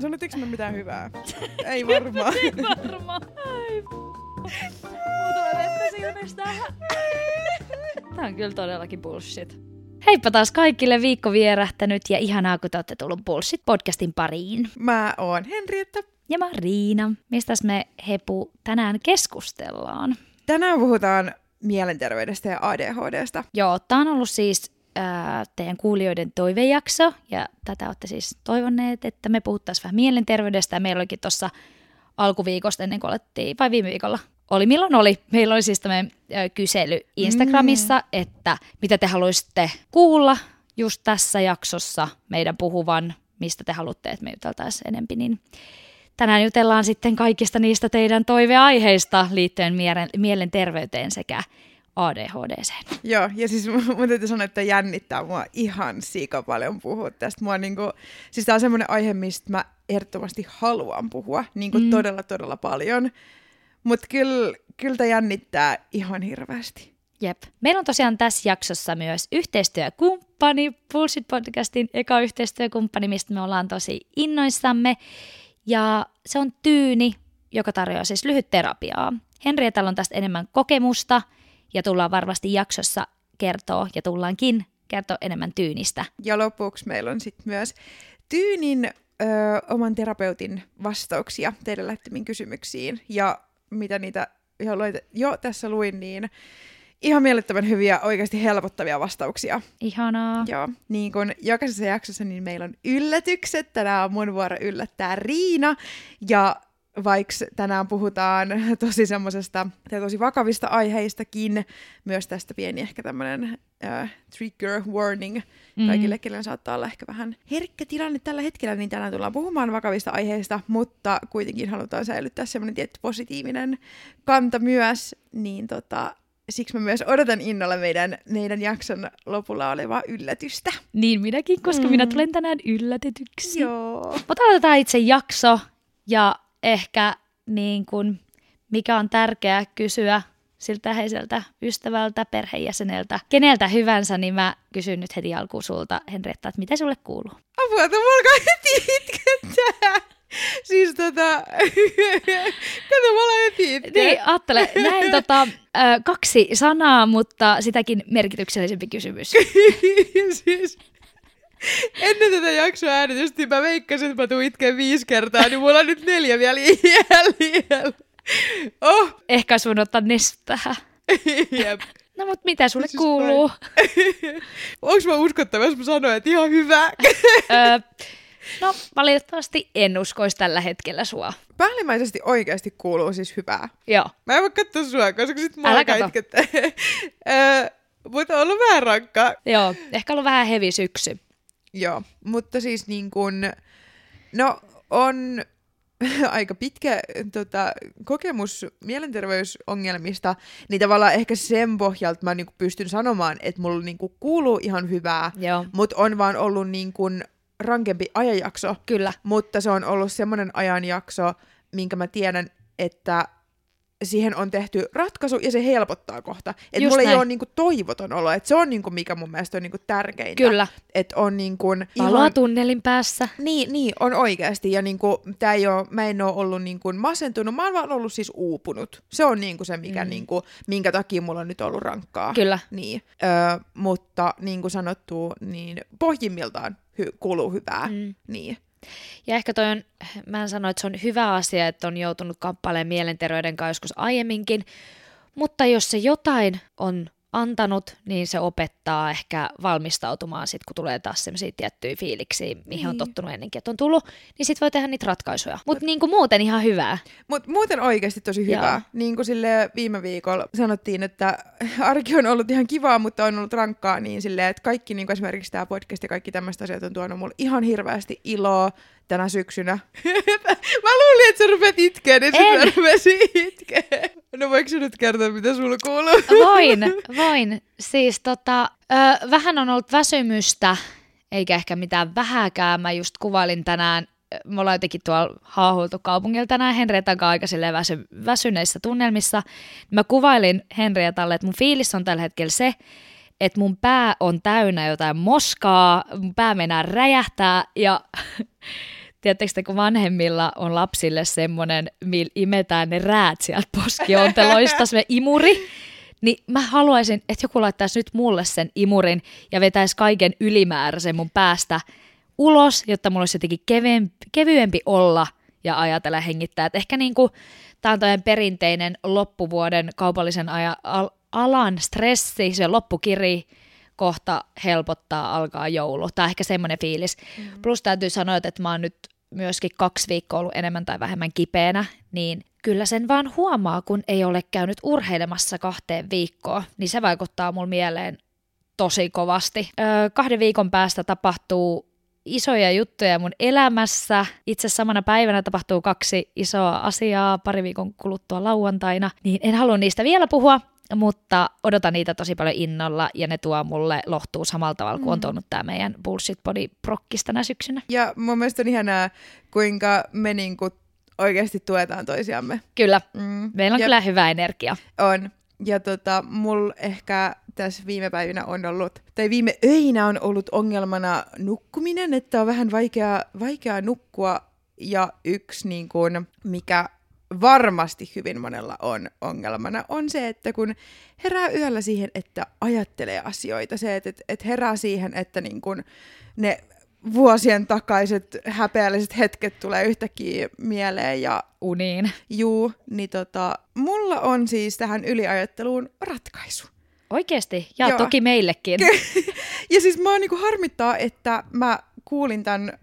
Sanottiinko me mitään hyvää? Ei varmaan. Ei varmaan. Ai. Tää on kyllä todellakin bullshit. Heippa taas kaikille viikko vierähtänyt ja ihanaa, kun te olette tullut Bullshit podcastin pariin. Mä oon Henrietta. Ja mä oon Riina. Mistäs me Hepu tänään keskustellaan? Tänään puhutaan mielenterveydestä ja ADHDsta. Joo, tää on ollut siis ää, teidän kuulijoiden toivejakso, ja tätä olette siis toivonneet, että me puhuttaisiin vähän mielenterveydestä, ja meillä olikin tuossa alkuviikosta ennen kuin alettiin, vai viime viikolla, oli milloin oli. Meillä oli siis tämmöinen kysely Instagramissa, mm. että mitä te haluaisitte kuulla just tässä jaksossa meidän puhuvan, mistä te haluatte, että me juteltaisiin enempi, niin tänään jutellaan sitten kaikista niistä teidän toiveaiheista liittyen mielenterveyteen sekä ADHD. Joo, ja siis mun täytyy sanoa, että jännittää mua ihan siika paljon puhua tästä. Mua niinku, siis tää on semmoinen aihe, mistä mä ehdottomasti haluan puhua niinku mm. todella, todella paljon. Mutta kyllä, kyllä jännittää ihan hirveästi. Jep. Meillä on tosiaan tässä jaksossa myös yhteistyökumppani, Bullshit Podcastin eka yhteistyökumppani, mistä me ollaan tosi innoissamme. Ja se on Tyyni, joka tarjoaa siis lyhyt terapiaa. Henrietalla on tästä enemmän kokemusta ja tullaan varmasti jaksossa kertoa ja tullaankin kertoa enemmän Tyynistä. Ja lopuksi meillä on sitten myös Tyynin ö, oman terapeutin vastauksia teidän lähtemiin kysymyksiin. Ja mitä niitä jo, jo tässä luin, niin ihan mielettömän hyviä, oikeasti helpottavia vastauksia. Ihanaa. Joo, niin kuin jokaisessa jaksossa niin meillä on yllätykset. Tänään on mun vuoro yllättää Riina. Ja vaikka tänään puhutaan tosi semmoisesta tosi vakavista aiheistakin, myös tästä pieni ehkä tämmöinen uh, trigger warning mm. kaikille, kenellä saattaa olla ehkä vähän herkkä tilanne tällä hetkellä, niin tänään tullaan puhumaan vakavista aiheista, mutta kuitenkin halutaan säilyttää semmoinen tietty positiivinen kanta myös, niin tota, siksi mä myös odotan innolla meidän, meidän jakson lopulla olevaa yllätystä. Niin minäkin, koska mm. minä tulen tänään yllätetyksi. Joo. Mutta aloitetaan itse jakso ja ehkä niin kuin, mikä on tärkeää kysyä siltä heiseltä ystävältä, perheenjäseneltä, keneltä hyvänsä, niin mä kysyn nyt heti alkuun sulta, Henrietta, että mitä sulle kuuluu? Apua, että mulla heti itkettää. Siis tota, kato, olen heti itkeä. Niin, ajattele, näin tota, kaksi sanaa, mutta sitäkin merkityksellisempi kysymys. siis, Ennen tätä jaksoa äänitystä mä veikkasin, että mä tuun itkeen viisi kertaa, niin mulla on nyt neljä vielä jäljellä. Oh. Ehkä sun ottaa nestää. Jep. No mut mitä sulle siis kuuluu? Onks mä uskottava, jos mä sanoin, että ihan hyvä? no valitettavasti en uskoisi tällä hetkellä sua. Päällimmäisesti oikeasti kuuluu siis hyvää. Joo. Mä en voi katsoa sua, koska sit mä alkaa itkettää. mutta on ollut vähän rankkaa. Joo, ehkä ollut vähän hevi syksy. Joo, mutta siis niin kun, no on aika pitkä tota, kokemus mielenterveysongelmista, niin tavallaan ehkä sen pohjalta mä niinku pystyn sanomaan, että mulla niinku kuuluu ihan hyvää, mutta on vaan ollut niinku rankempi ajanjakso. Kyllä. Mutta se on ollut semmoinen ajanjakso, minkä mä tiedän, että siihen on tehty ratkaisu ja se helpottaa kohta. Että mulla näin. ei ole niinku toivoton olo, että se on niinku, mikä mun mielestä on niinku tärkeintä. Kyllä. Että on niinku Valoa ihan... tunnelin päässä. Niin, niin, on oikeasti. Ja niinku, tää ei ole, mä en ole ollut niinku masentunut, mä oon vaan ollut siis uupunut. Se on niinku se, mikä, mm. niinku, minkä takia mulla on nyt ollut rankkaa. Kyllä. Niin. Öö, mutta niin kuin sanottu, niin pohjimmiltaan hy- kuuluu hyvää. Mm. Niin. Ja ehkä toi on, mä en sano, että se on hyvä asia, että on joutunut kamppailemaan mielenterveyden kanssa joskus aiemminkin, mutta jos se jotain on antanut, niin se opettaa ehkä valmistautumaan sit, kun tulee taas sellaisia tiettyjä fiiliksiä, mihin on niin. tottunut ennenkin, että on tullut, niin sitten voi tehdä niitä ratkaisuja. Mutta niinku muuten ihan hyvää. Mut muuten oikeasti tosi hyvää. Joo. Niin kuin sille viime viikolla sanottiin, että arki on ollut ihan kivaa, mutta on ollut rankkaa, niin silleen, että kaikki niin kuin esimerkiksi tämä podcast ja kaikki tämmöistä asiat on tuonut mulle ihan hirveästi iloa tänä syksynä. mä luulin, että sä rupeat itkeä, niin sitten mä rupesin itkeä. No voiko nyt kertoa, mitä sulla kuuluu? Voin, voin. Siis tota, ö, vähän on ollut väsymystä, eikä ehkä mitään vähäkään. Mä just kuvailin tänään, me ollaan jotenkin tuolla haahultu kaupungilla tänään Henrietan kanssa aika väsy, väsyneissä tunnelmissa. Mä kuvailin Henrietalle, että mun fiilis on tällä hetkellä se, että mun pää on täynnä jotain moskaa, mun pää meinaa räjähtää ja tiedättekö te, kun vanhemmilla on lapsille semmoinen, millä imetään ne räät sieltä poskionteloista, se imuri, niin mä haluaisin, että joku laittaisi nyt mulle sen imurin ja vetäisi kaiken ylimääräisen mun päästä ulos, jotta mulla olisi jotenkin kevyempi, kevyempi olla ja ajatella hengittää. Et ehkä niin kuin, tämä on toinen perinteinen loppuvuoden kaupallisen aja, al, alan stressi, se loppukiri, kohta helpottaa, alkaa joulu. On ehkä semmoinen fiilis. Mm. Plus täytyy sanoa, että mä oon nyt myöskin kaksi viikkoa ollut enemmän tai vähemmän kipeänä, niin kyllä sen vaan huomaa, kun ei ole käynyt urheilemassa kahteen viikkoon, niin se vaikuttaa mulle mieleen tosi kovasti. Öö, kahden viikon päästä tapahtuu isoja juttuja mun elämässä. Itse samana päivänä tapahtuu kaksi isoa asiaa pari viikon kuluttua lauantaina, niin en halua niistä vielä puhua, mutta odotan niitä tosi paljon innolla ja ne tuo mulle lohtuu samalla tavalla kuin on mm. tuonut tämä meidän Bullshit Body prokkis tänä syksynä. Ja mun mielestä on ihanaa, kuinka me niinku oikeasti tuetaan toisiamme. Kyllä, mm. meillä on ja kyllä hyvä energia. On. Ja tota, mulla ehkä tässä viime päivinä on ollut, tai viime öinä on ollut ongelmana nukkuminen, että on vähän vaikea, vaikea nukkua. Ja yksi, niin kun, mikä varmasti hyvin monella on ongelmana, on se, että kun herää yöllä siihen, että ajattelee asioita, se, että, että herää siihen, että niin kun ne vuosien takaiset häpeälliset hetket tulee yhtäkkiä mieleen ja uniin. Juu, niin tota, mulla on siis tähän yliajatteluun ratkaisu. Oikeesti? Ja Joo. toki meillekin. ja siis mä niinku harmittaa, että mä kuulin tämän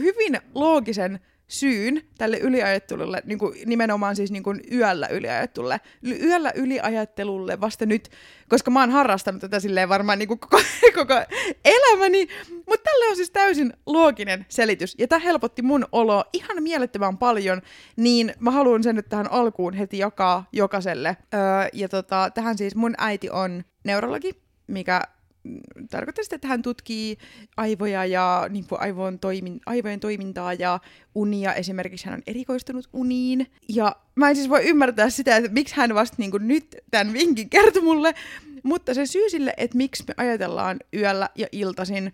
hyvin loogisen syyn tälle yliajattelulle, niin kuin nimenomaan siis niin kuin yöllä yliajattelulle, yöllä yliajattelulle vasta nyt, koska mä oon harrastanut tätä silleen varmaan niin kuin koko, koko elämäni, mutta tälle on siis täysin looginen selitys, ja tämä helpotti mun oloa ihan mielettömän paljon, niin mä haluan sen nyt tähän alkuun heti jakaa jokaiselle. Öö, ja tota, tähän siis mun äiti on neurologi, mikä tarkoittaa sitä, että hän tutkii aivoja ja niin kuin aivon toimin, aivojen toimintaa ja unia. Esimerkiksi hän on erikoistunut uniin. Ja mä en siis voi ymmärtää sitä, että miksi hän vasta niin kuin nyt tämän vinkin kertoi mulle. Mutta se syy sille, että miksi me ajatellaan yöllä ja iltasin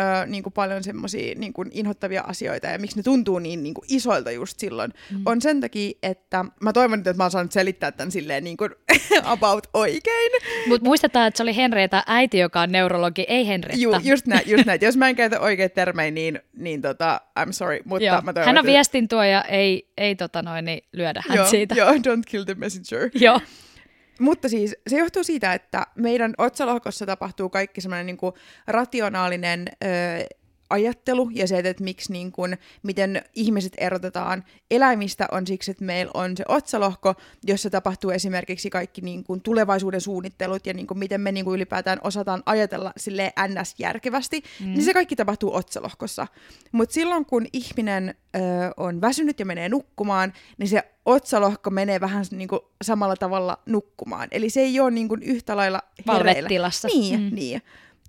öö, niin kuin paljon semmoisia niin kuin inhottavia asioita ja miksi ne tuntuu niin, niin kuin isoilta just silloin, mm. on sen takia, että mä toivon nyt, että mä oon saanut selittää tämän silleen niin kuin about oikein. Mutta muistetaan, että se oli Henrietta äiti, joka on neurologi, ei Henrietta. Juu, just näin, just näin. Jos mä en käytä oikeita termejä, niin, niin tota, I'm sorry, mutta joo. mä toivon, Hän on viestin tuoja, ei, ei tota noin, niin lyödä hän joo, siitä. Joo, don't kill the messenger. joo. Mutta siis se johtuu siitä, että meidän otsalohkossa tapahtuu kaikki semmoinen niin rationaalinen ö, ajattelu ja se, että miksi niin kuin, miten ihmiset erotetaan eläimistä on siksi, että meillä on se otsalohko, jossa tapahtuu esimerkiksi kaikki niin kuin, tulevaisuuden suunnittelut ja niin kuin, miten me niin kuin, ylipäätään osataan ajatella sille ns. järkevästi, mm. niin se kaikki tapahtuu otsalohkossa. Mutta silloin kun ihminen ö, on väsynyt ja menee nukkumaan, niin se otsalohko menee vähän niin kuin, samalla tavalla nukkumaan. Eli se ei ole niin kuin, yhtä lailla hereillä. Niin, mm. niin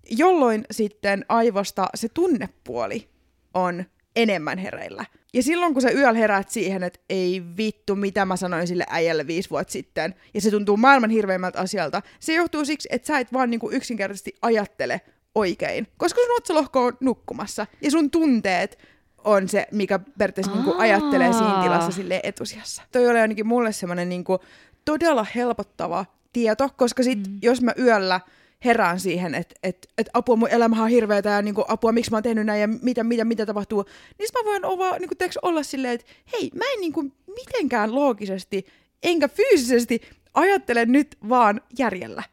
jolloin sitten aivosta se tunnepuoli on enemmän hereillä. Ja silloin kun sä yöllä heräät siihen, että ei vittu, mitä mä sanoin sille äijälle viisi vuotta sitten, ja se tuntuu maailman hirveimmältä asialta, se johtuu siksi, että sä et vaan niinku yksinkertaisesti ajattele oikein. Koska sun otsalohko on nukkumassa, ja sun tunteet on se, mikä periaatteessa niinku ajattelee siinä tilassa sille etusijassa. Toi oli ainakin mulle semmoinen niinku todella helpottava tieto, koska sit mm. jos mä yöllä herään siihen, että et, et apua, mun elämä on hirveätä ja niinku, apua, miksi mä oon tehnyt näin ja mitä, mitä, mitä tapahtuu, niin mä voin olla, niinku, teeks, olla silleen, että hei, mä en niinku, mitenkään loogisesti enkä fyysisesti ajattele nyt vaan järjellä.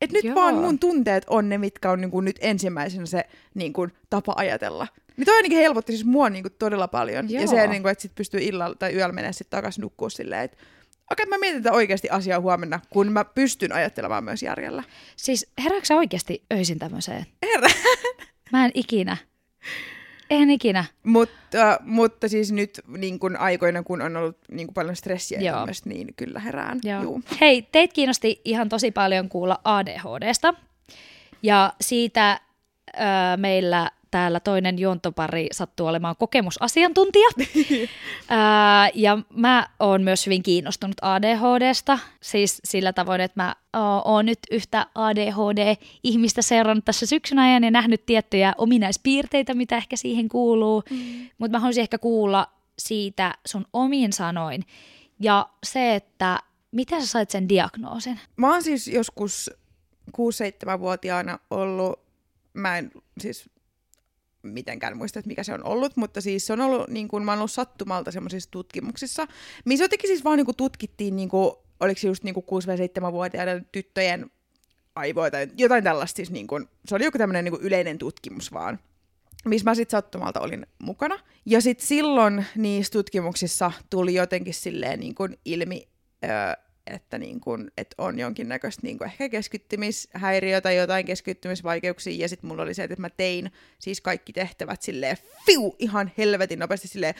Et nyt Joo. vaan mun tunteet on ne, mitkä on niinku, nyt ensimmäisenä se niinku, tapa ajatella. Niin toi ainakin helpotti siis mua niinku, todella paljon. Joo. Ja se, niinku, että sit pystyy illalla tai yöllä mennä sitten takaisin nukkua silleen, että okei, okay, mä mietin tätä oikeasti asiaa huomenna, kun mä pystyn ajattelemaan myös järjellä. Siis herääksä oikeasti öisin tämmöiseen? Herä. Mä en ikinä. En ikinä. Mutta, mutta siis nyt niin kun aikoina, kun on ollut niin kun paljon stressiä Joo. Tämmöistä, niin kyllä herään. Joo. Juu. Hei, teit kiinnosti ihan tosi paljon kuulla ADHDsta. Ja siitä ö, meillä täällä toinen juontopari sattuu olemaan kokemusasiantuntija. Ää, ja mä oon myös hyvin kiinnostunut ADHDsta, siis sillä tavoin, että mä oon nyt yhtä ADHD-ihmistä seurannut tässä syksyn ajan ja nähnyt tiettyjä ominaispiirteitä, mitä ehkä siihen kuuluu. Mm. Mutta mä haluaisin ehkä kuulla siitä sun omiin sanoin. Ja se, että miten sä sait sen diagnoosin? Mä oon siis joskus 6-7-vuotiaana ollut, mä en siis mitenkään muista, että mikä se on ollut, mutta siis se on ollut, niin kuin, mä ollut sattumalta semmoisissa tutkimuksissa, missä jotenkin siis vaan niin kuin tutkittiin, niin kuin, oliko se just niin 6-7-vuotiaiden tyttöjen aivoita, jotain tällaista siis, niin kuin, se oli joku tämmöinen niin yleinen tutkimus vaan missä mä sitten sattumalta olin mukana. Ja sitten silloin niissä tutkimuksissa tuli jotenkin silleen niin kuin ilmi, että, niin kun, että on jonkinnäköistä niin ehkä keskittymishäiriötä tai jotain keskittymisvaikeuksia, ja sitten mulla oli se, että mä tein siis kaikki tehtävät silleen fiu, ihan helvetin nopeasti silleen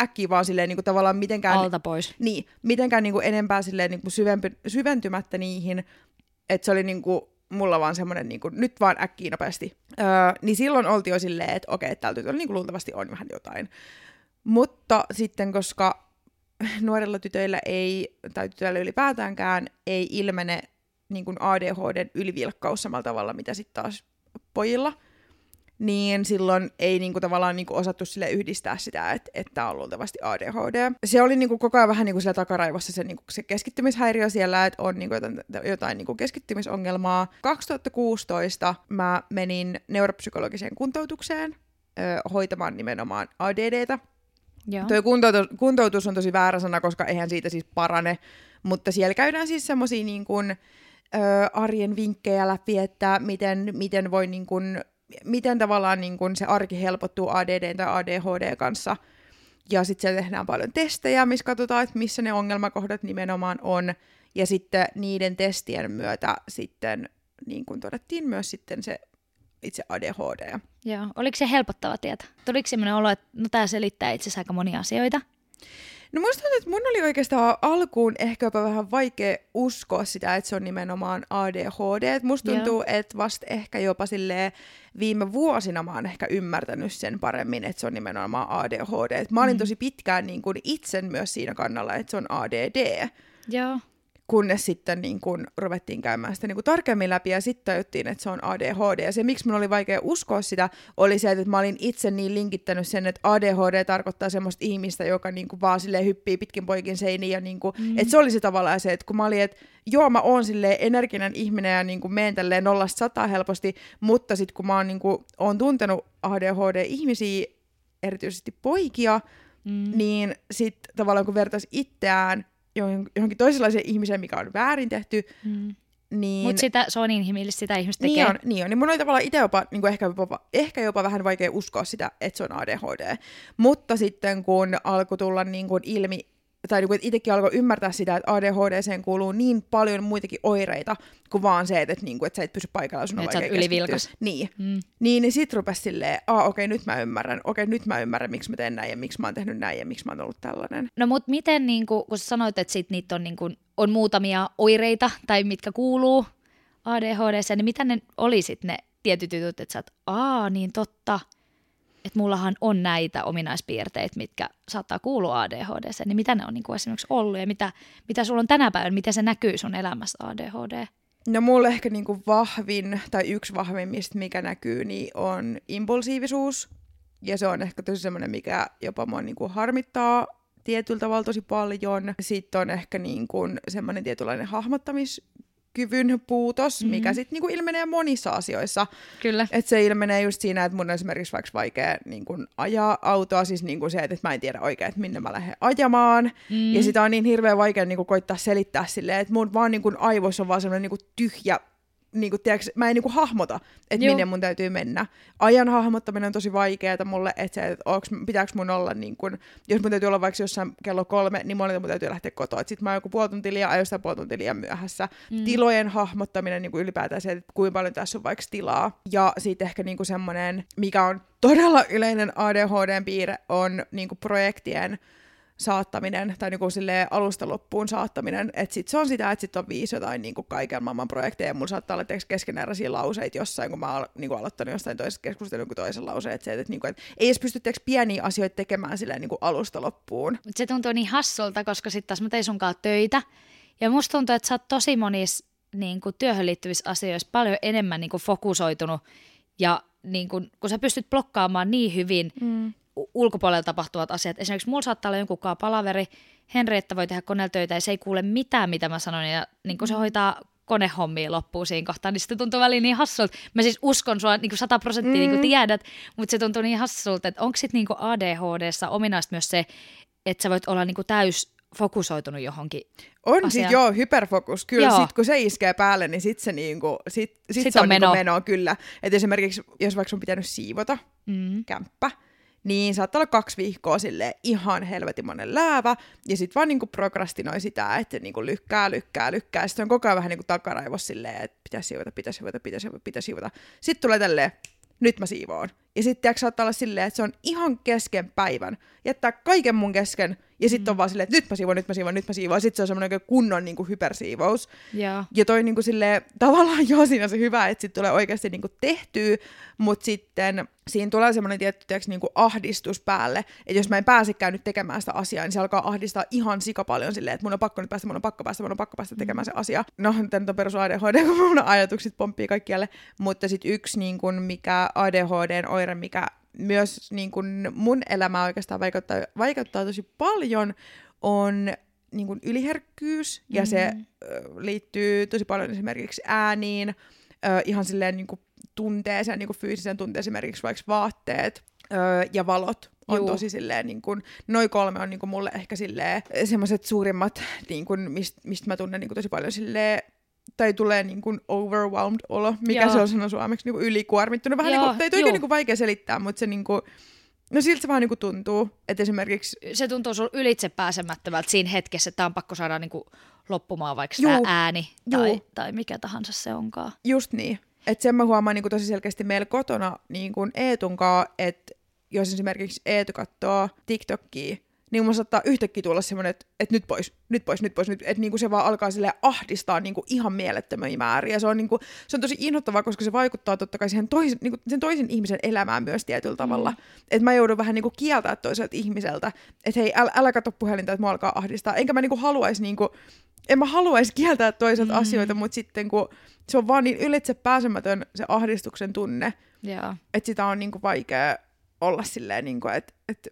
äkki vaan silleen niin kuin tavallaan mitenkään... Alta pois. Niin, mitenkään niin kuin enempää silleen niin kuin syvempi, syventymättä niihin, että se oli niin kuin mulla vaan semmoinen niin kuin, nyt vaan äkkiä nopeasti. Öö, niin silloin oltiin jo silleen, että okei, tytöllä niin kuin luultavasti on vähän jotain. Mutta sitten, koska nuorilla tytöillä ei, tai tytöillä ylipäätäänkään, ei ilmene niin kuin ADHDn ylivilkkaus samalla tavalla, mitä sitten taas pojilla, niin silloin ei niin kuin, tavallaan niin kuin, osattu sille yhdistää sitä, että, että on luultavasti ADHD. Se oli niin kuin, koko ajan vähän niin kuin, siellä takaraivossa se, niin kuin, se keskittymishäiriö siellä, että on niin kuin, jotain, jotain niin kuin, keskittymisongelmaa. 2016 mä menin neuropsykologiseen kuntoutukseen ö, hoitamaan nimenomaan ADDtä. Joo. Tuo kuntoutus, kuntoutus on tosi väärä sana, koska eihän siitä siis parane, mutta siellä käydään siis semmoisia niin arjen vinkkejä läpi, että miten, miten voi niin kuin, miten tavallaan niin kuin se arki helpottuu ADD tai ADHD kanssa. Ja sitten siellä tehdään paljon testejä, missä katsotaan, että missä ne ongelmakohdat nimenomaan on. Ja sitten niiden testien myötä sitten niin kuin todettiin myös sitten se itse ADHD. Joo. Oliko se helpottava tieto? Tuliko sellainen olo, että no tämä selittää itse asiassa aika monia asioita? No musta tuntuu, että mun oli oikeastaan alkuun ehkä jopa vähän vaikea uskoa sitä, että se on nimenomaan ADHD. Et musta tuntuu, Joo. että vasta ehkä jopa silleen viime vuosina mä oon ehkä ymmärtänyt sen paremmin, että se on nimenomaan ADHD. Et mä olin mm. tosi pitkään niin kuin itsen myös siinä kannalla, että se on ADD. Joo kunnes sitten niin kun ruvettiin käymään sitä niin kun tarkemmin läpi ja sitten tajuttiin, että se on ADHD. Ja se, miksi mun oli vaikea uskoa sitä, oli se, että mä olin itse niin linkittänyt sen, että ADHD tarkoittaa semmoista ihmistä, joka niin vaan sille hyppii pitkin poikin seiniin. Ja niin kuin, mm. että se oli se tavallaan se, että kun mä olin, että joo, mä oon sille energinen ihminen ja niin kuin meen tälleen nollasta sataa helposti, mutta sitten kun mä oon, niin kuin, oon tuntenut ADHD-ihmisiä, erityisesti poikia, mm. niin sitten tavallaan kun vertaisi itseään johonkin toisenlaiseen ihmiseen, mikä on väärin tehty, mm. Niin, Mutta sitä, se on inhimillistä, sitä ihmistä tekee. Niin on, niin on. Niin mun oli tavallaan itse jopa, niin kuin ehkä, jopa, ehkä jopa vähän vaikea uskoa sitä, että se on ADHD. Mutta sitten kun alkoi tulla niin kuin ilmi tai niin itsekin alkoi ymmärtää sitä, että ADHD kuuluu niin paljon muitakin oireita kuin vaan se, että, että, niin kuin, että sä et pysy paikalla, sun on vaikea ylivilkas. Niin. Mm. Niin, niin sit rupesi silleen, aa okei, okay, nyt mä ymmärrän, okei, okay, nyt mä ymmärrän, miksi mä teen näin ja miksi mä oon tehnyt näin ja miksi mä oon ollut tällainen. No mut miten, niin kuin, kun sä sanoit, että sit niitä on, niin kuin, on muutamia oireita tai mitkä kuuluu ADHD, niin mitä ne oli sit ne tietyt jutut, että sä oot, aa niin totta, että mullahan on näitä ominaispiirteitä, mitkä saattaa kuulua ADHD, niin mitä ne on niin kuin esimerkiksi ollut ja mitä, mitä sulla on tänä päivänä, miten se näkyy sun elämässä ADHD? No mulle ehkä niin kuin vahvin tai yksi vahvimmista, mikä näkyy, niin on impulsiivisuus. Ja se on ehkä tosi semmoinen, mikä jopa mua niin kuin harmittaa tietyllä tavalla tosi paljon. Sitten on ehkä niin kuin semmoinen tietynlainen hahmottamis kyvyn puutos, mm-hmm. mikä sitten niinku ilmenee monissa asioissa. Kyllä. Et se ilmenee just siinä, että mun on esimerkiksi vaikka vaikea niinku ajaa autoa, siis niinku se, että mä en tiedä oikein, että minne mä lähden ajamaan. Mm-hmm. Ja sitä on niin hirveän vaikea niinku koittaa selittää silleen, että mun vaan niinku aivoissa on vaan semmoinen niinku tyhjä niinku, tiedätkö, mä en niinku hahmota, että minne mun täytyy mennä. Ajan hahmottaminen on tosi vaikeaa mulle, että se, että onks, pitääkö mun olla, niin kun, jos mun täytyy olla vaikka jossain kello kolme, niin mun, mun täytyy lähteä kotoa. Sitten mä oon joku puoli tuntia liian ajoista puoli tuntia liian myöhässä. Mm. Tilojen hahmottaminen niin ylipäätään se, että kuinka paljon tässä on vaikka tilaa. Ja sitten ehkä niin semmoinen, mikä on todella yleinen ADHD-piirre, on niin projektien saattaminen tai niinku silleen alusta loppuun saattaminen, että sit se on sitä, että sit on viisi jotain niinku kaiken maailman projekteja, ja mulla saattaa olla keskeneräisiä lauseita jossain, kun mä oon niinku aloittanut jostain toisesta keskustelun kuin toisen lauseen, että, se, että, niinku, että ei edes pysty pieniä asioita tekemään silleen niinku alusta loppuun. Se tuntuu niin hassulta, koska sitten taas mä tein sunkaan töitä, ja musta tuntuu, että sä oot tosi monissa niin kuin työhön liittyvissä asioissa paljon enemmän niin kuin fokusoitunut ja niin kuin, kun sä pystyt blokkaamaan niin hyvin mm. Ulkopuolella tapahtuvat asiat. Esimerkiksi mulla saattaa olla jonkun palaveri, Henrietta voi tehdä koneella töitä ja se ei kuule mitään, mitä mä sanon ja niin kuin se mm. hoitaa konehommia loppuun siinä kohtaa, niin se tuntuu väliin niin hassulta. Mä siis uskon sua niin kuin 100 prosenttia mm. niin tiedät, mutta se tuntuu niin hassulta, että onko sitten niin ADHDssa ominaista myös se, että sä voit olla niin kuin täys fokusoitunut johonkin On sit joo, hyperfokus. Kyllä joo. sit kun se iskee päälle, niin sit se, niinku, sit, sit sit se on, on meno. Niinku meno. kyllä. Et esimerkiksi jos vaikka on pitänyt siivota mm. kämppä, niin saattaa olla kaksi viikkoa sille ihan helvetimonen läävä, ja sitten vaan niinku prokrastinoi sitä, että niinku lykkää, lykkää, lykkää, sitten on koko ajan vähän niinku takaraivos silleen, että pitäisi siivota, pitäisi siivota, pitäisi siivota, pitäisi siivota. Sitten tulee tälleen, nyt mä siivoon. Ja sitten saattaa olla silleen, että se on ihan kesken päivän. Jättää kaiken mun kesken, ja sitten on mm. vaan silleen, että nyt mä siivoon, nyt mä siivoon, nyt mä siivoon. Sitten se on semmoinen kunnon niin kuin hypersiivous. Ja, ja toi niin kuin silleen, tavallaan joo siinä on se hyvä, että sitten tulee oikeasti niin kuin tehtyä, mutta sitten siinä tulee semmoinen tietty tiiäks, niin kuin ahdistus päälle, että jos mä en pääsekään nyt tekemään sitä asiaa, niin se alkaa ahdistaa ihan sika paljon silleen, että mun on pakko nyt päästä, mun on pakko päästä, mun on pakko päästä mm. tekemään se asia. No, tämä on perus ADHD, kun mun ajatukset pomppii kaikkialle, mutta sitten yksi niin kuin, mikä ADHDn oire, mikä myös niin kuin mun elämää oikeastaan vaikuttaa, vaikuttaa tosi paljon, on niin kuin yliherkkyys, ja mm. se ö, liittyy tosi paljon esimerkiksi ääniin, ö, ihan silleen niin kuin tunteeseen, niin kuin fyysiseen tunteeseen, esimerkiksi vaikka vaatteet ö, ja valot on Juu. tosi silleen, niin kuin, noi kolme on niin kuin mulle ehkä silleen semmoiset suurimmat, niin mistä mist mä tunnen niin kuin tosi paljon silleen tai tulee niin kuin overwhelmed olo, mikä Joo. se on sana suomeksi, niin kuin ylikuormittunut. Vähän Joo, niin kuin, tai niin kuin vaikea selittää, mutta se niin kuin, No siltä se vähän niin kuin tuntuu, että esimerkiksi... Se tuntuu sun ylitse pääsemättömältä siinä hetkessä, että on pakko saada niin kuin loppumaan vaikka Juu. tämä ääni tai, tai mikä tahansa se onkaan. Just niin. Että sen mä huomaan niin kuin tosi selkeästi meillä kotona niin kuin Eetunkaan, että jos esimerkiksi Eetu katsoo TikTokia, niin mun saattaa yhtäkkiä tulla semmoinen, että, että nyt pois, nyt pois, nyt pois, nyt, että niinku se vaan alkaa sille ahdistaa niinku ihan mielettömiä määriä. Se on, niinku, se on tosi inhottavaa, koska se vaikuttaa totta kai siihen toisen, niinku, sen toisen ihmisen elämään myös tietyllä tavalla. Mm. Että mä joudun vähän niinku kieltää toiselta ihmiseltä, että hei, älä, älä katso puhelinta, että mua alkaa ahdistaa. Enkä mä niinku haluaisi, niinku, en mä haluaisi kieltää toiselta mm. asioita, mutta sitten kun se on vaan niin ylitse pääsemätön se ahdistuksen tunne, yeah. että sitä on niinku vaikea olla silleen, niinku, että, että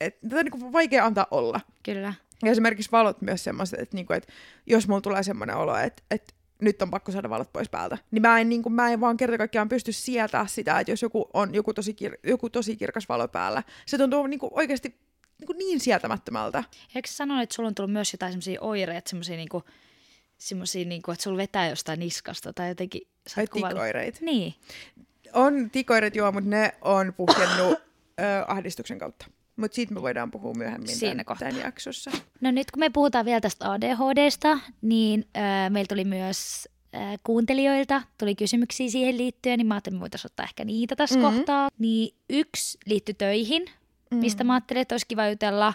että tätä on niin vaikea antaa olla. Kyllä. Ja esimerkiksi valot myös semmoiset, että, niin kuin, että jos mulla tulee semmoinen olo, että, että nyt on pakko saada valot pois päältä, niin mä en, niin kuin, mä en vaan kerta kaikkiaan pysty sietää sitä, että jos joku on joku tosi, kir- joku tosi kirkas valo päällä, se tuntuu niin kuin, oikeasti niin, kuin niin sietämättömältä. Eikö sanoa, että sulla on tullut myös jotain semmoisia oireita, semmoisia niin kuin, niin kuin, että sulla vetää jostain niskasta tai jotenkin... Ai tikoireita. Niin. On tikoireet, joo, mutta ne on puhjennut ahdistuksen kautta. Mutta siitä me voidaan puhua myöhemmin Siinä tämän, tämän jaksossa. No nyt kun me puhutaan vielä tästä ADHDsta, niin äh, meillä tuli myös äh, kuuntelijoilta tuli kysymyksiä siihen liittyen, niin mä ajattelin, että me voitaisiin ottaa ehkä niitä tässä mm-hmm. kohtaa. Niin yksi liittyy töihin, mm-hmm. mistä mä ajattelin, että olisi kiva jutella.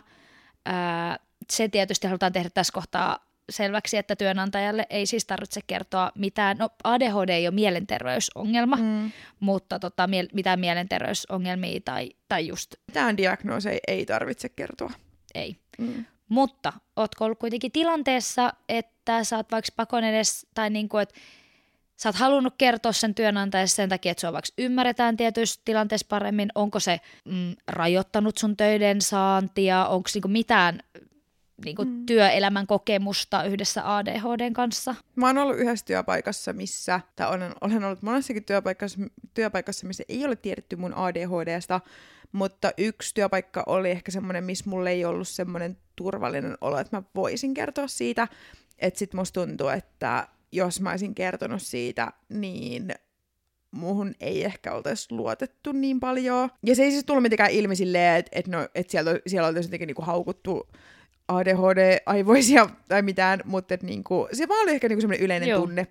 Äh, se tietysti halutaan tehdä tässä kohtaa selväksi, että työnantajalle ei siis tarvitse kertoa mitään, no ADHD ei ole mielenterveysongelma, mm. mutta tota, mie- mitään mielenterveysongelmia tai, tai just... Tämän diagnoosi ei tarvitse kertoa. Ei. Mm. Mutta ootko ollut kuitenkin tilanteessa, että sä oot vaikka pakon edes, tai niin kuin, että sä oot halunnut kertoa sen työnantajalle sen takia, että sua vaikka ymmärretään tietyissä tilanteessa paremmin, onko se mm, rajoittanut sun töiden saantia, onko niinku mitään niin kuin mm. työelämän kokemusta yhdessä ADHDn kanssa? Mä oon ollut yhdessä työpaikassa, missä, tai olen, olen ollut monessakin työpaikassa, työpaikassa, missä ei ole tiedetty mun ADHDsta, mutta yksi työpaikka oli ehkä semmoinen, missä mulle ei ollut semmoinen turvallinen olo, että mä voisin kertoa siitä. Että sit musta tuntuu, että jos mä olisin kertonut siitä, niin muuhun ei ehkä oltaisi luotettu niin paljon. Ja se ei siis tullut mitenkään ilmi silleen, että et no, et siellä, siellä oltaisiin jotenkin niinku haukuttu ADHD-aivoisia tai mitään, mutta et niinku, se vaan oli ehkä niinku semmoinen yleinen Joo. tunne.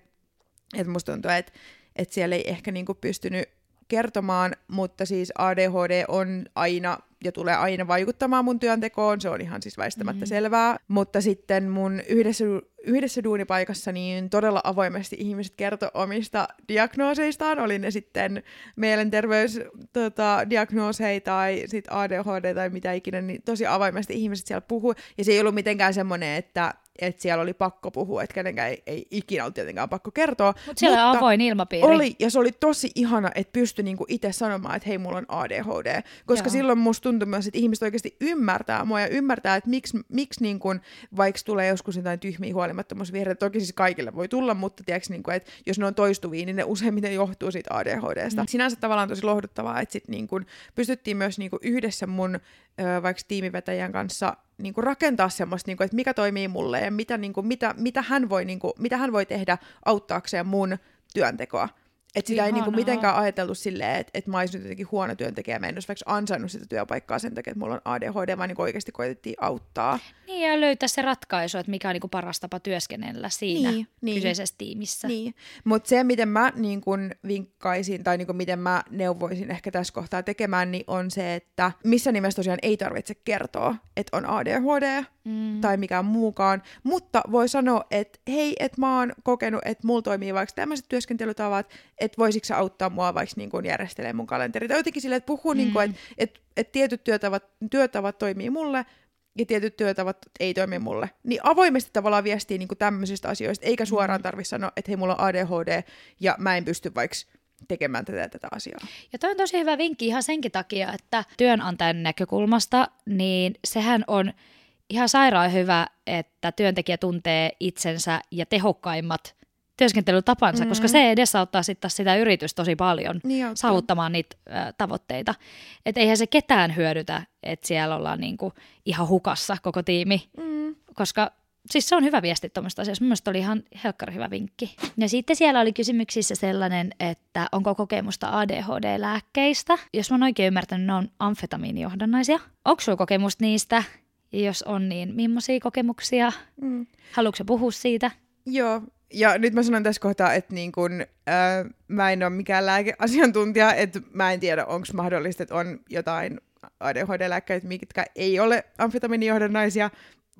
Että musta tuntuu, että et siellä ei ehkä niinku pystynyt kertomaan, mutta siis ADHD on aina ja tulee aina vaikuttamaan mun työntekoon, se on ihan siis väistämättä Mm. selvää. Mutta sitten mun yhdessä, yhdessä duunipaikassa niin todella avoimesti ihmiset kertoi omista diagnooseistaan, oli ne sitten mielenterveysdiagnooseja tai sit ADHD tai mitä ikinä, niin tosi avoimesti ihmiset siellä puhuu. Ja se ei ollut mitenkään semmoinen, että, että siellä oli pakko puhua, että kenenkään ei, ei ikinä ollut tietenkään pakko kertoa. Mutta siellä on avoin ilmapiiri. Oli, ja se oli tosi ihana, että pystyi niinku itse sanomaan, että hei, mulla on ADHD. Koska Joo. silloin musta tuntui myös, että ihmiset oikeasti ymmärtää mua ja ymmärtää, että miksi, miksi niinku, vaikka tulee joskus jotain tyhmiä huolimattomuusvirheitä, toki siis kaikille voi tulla, mutta tiedätkö, niinku, että jos ne on toistuvia, niin ne useimmiten johtuu siitä ADHDsta. Mm. Sinänsä tavallaan tosi lohduttavaa, että sit niinku, pystyttiin myös niinku yhdessä mun vaikka tiimivetäjän kanssa niinku rakentaa semmoista, niinku, että mikä toimii mulle ja mitä, niinku, mitä, mitä, hän voi, niinku, mitä hän voi tehdä auttaakseen mun työntekoa. Että sitä ei niinku Ihanaa. mitenkään ajateltu silleen, että, että mä olisin nyt jotenkin huono työntekijä, mä en olisi vaikka ansainnut sitä työpaikkaa sen takia, että mulla on ADHD, vaan niinku oikeasti koitettiin auttaa. Niin, ja löytää se ratkaisu, että mikä on niinku paras tapa työskennellä siinä Niin, niin. kyseisessä tiimissä. Niin, mutta se, miten mä niin kun vinkkaisin tai niin kun miten mä neuvoisin ehkä tässä kohtaa tekemään, niin on se, että missä nimessä tosiaan ei tarvitse kertoa, että on ADHD Mm. tai mikään muukaan, mutta voi sanoa, että hei, että mä oon kokenut, että mulla toimii vaikka tämmöiset työskentelytavat, että voisiko sä auttaa mua vaikka niin kun järjestelee mun kalenteri. Tai jotenkin silleen, että puhuu, mm. niin kun, että, että, että tietyt työtavat, työtavat toimii mulle, ja tietyt työtavat ei toimi mulle. Niin avoimesti tavallaan viestii niin tämmöisistä asioista, eikä suoraan tarvitse sanoa, että hei, mulla on ADHD, ja mä en pysty vaikka tekemään tätä, tätä asiaa. Ja toi on tosi hyvä vinkki ihan senkin takia, että työnantajan näkökulmasta, niin sehän on ihan sairaan hyvä, että työntekijä tuntee itsensä ja tehokkaimmat työskentelytapansa, mm. koska se edesauttaa sitten sitä yritystä tosi paljon Niin auttaa. saavuttamaan niitä ö, tavoitteita. Että eihän se ketään hyödytä, että siellä ollaan niinku ihan hukassa koko tiimi, Mm. koska siis se on hyvä viesti tuommoista asioista. Mielestäni oli ihan helkkari hyvä vinkki. Ja sitten siellä oli kysymyksissä sellainen, että onko kokemusta ADHD-lääkkeistä. Jos mä oon oikein ymmärtänyt, ne on amfetamiinijohdannaisia. Onko sulla kokemusta niistä? Ja jos on, niin millaisia kokemuksia? Mm. Haluatko puhua siitä? Joo, ja nyt mä sanon tässä kohtaa, että niin kun, äh, mä en ole mikään lääkeasiantuntija, että mä en tiedä, onko mahdollista, että on jotain ADHD-lääkkeitä, mitkä ei ole amfetamiinijohdannaisia.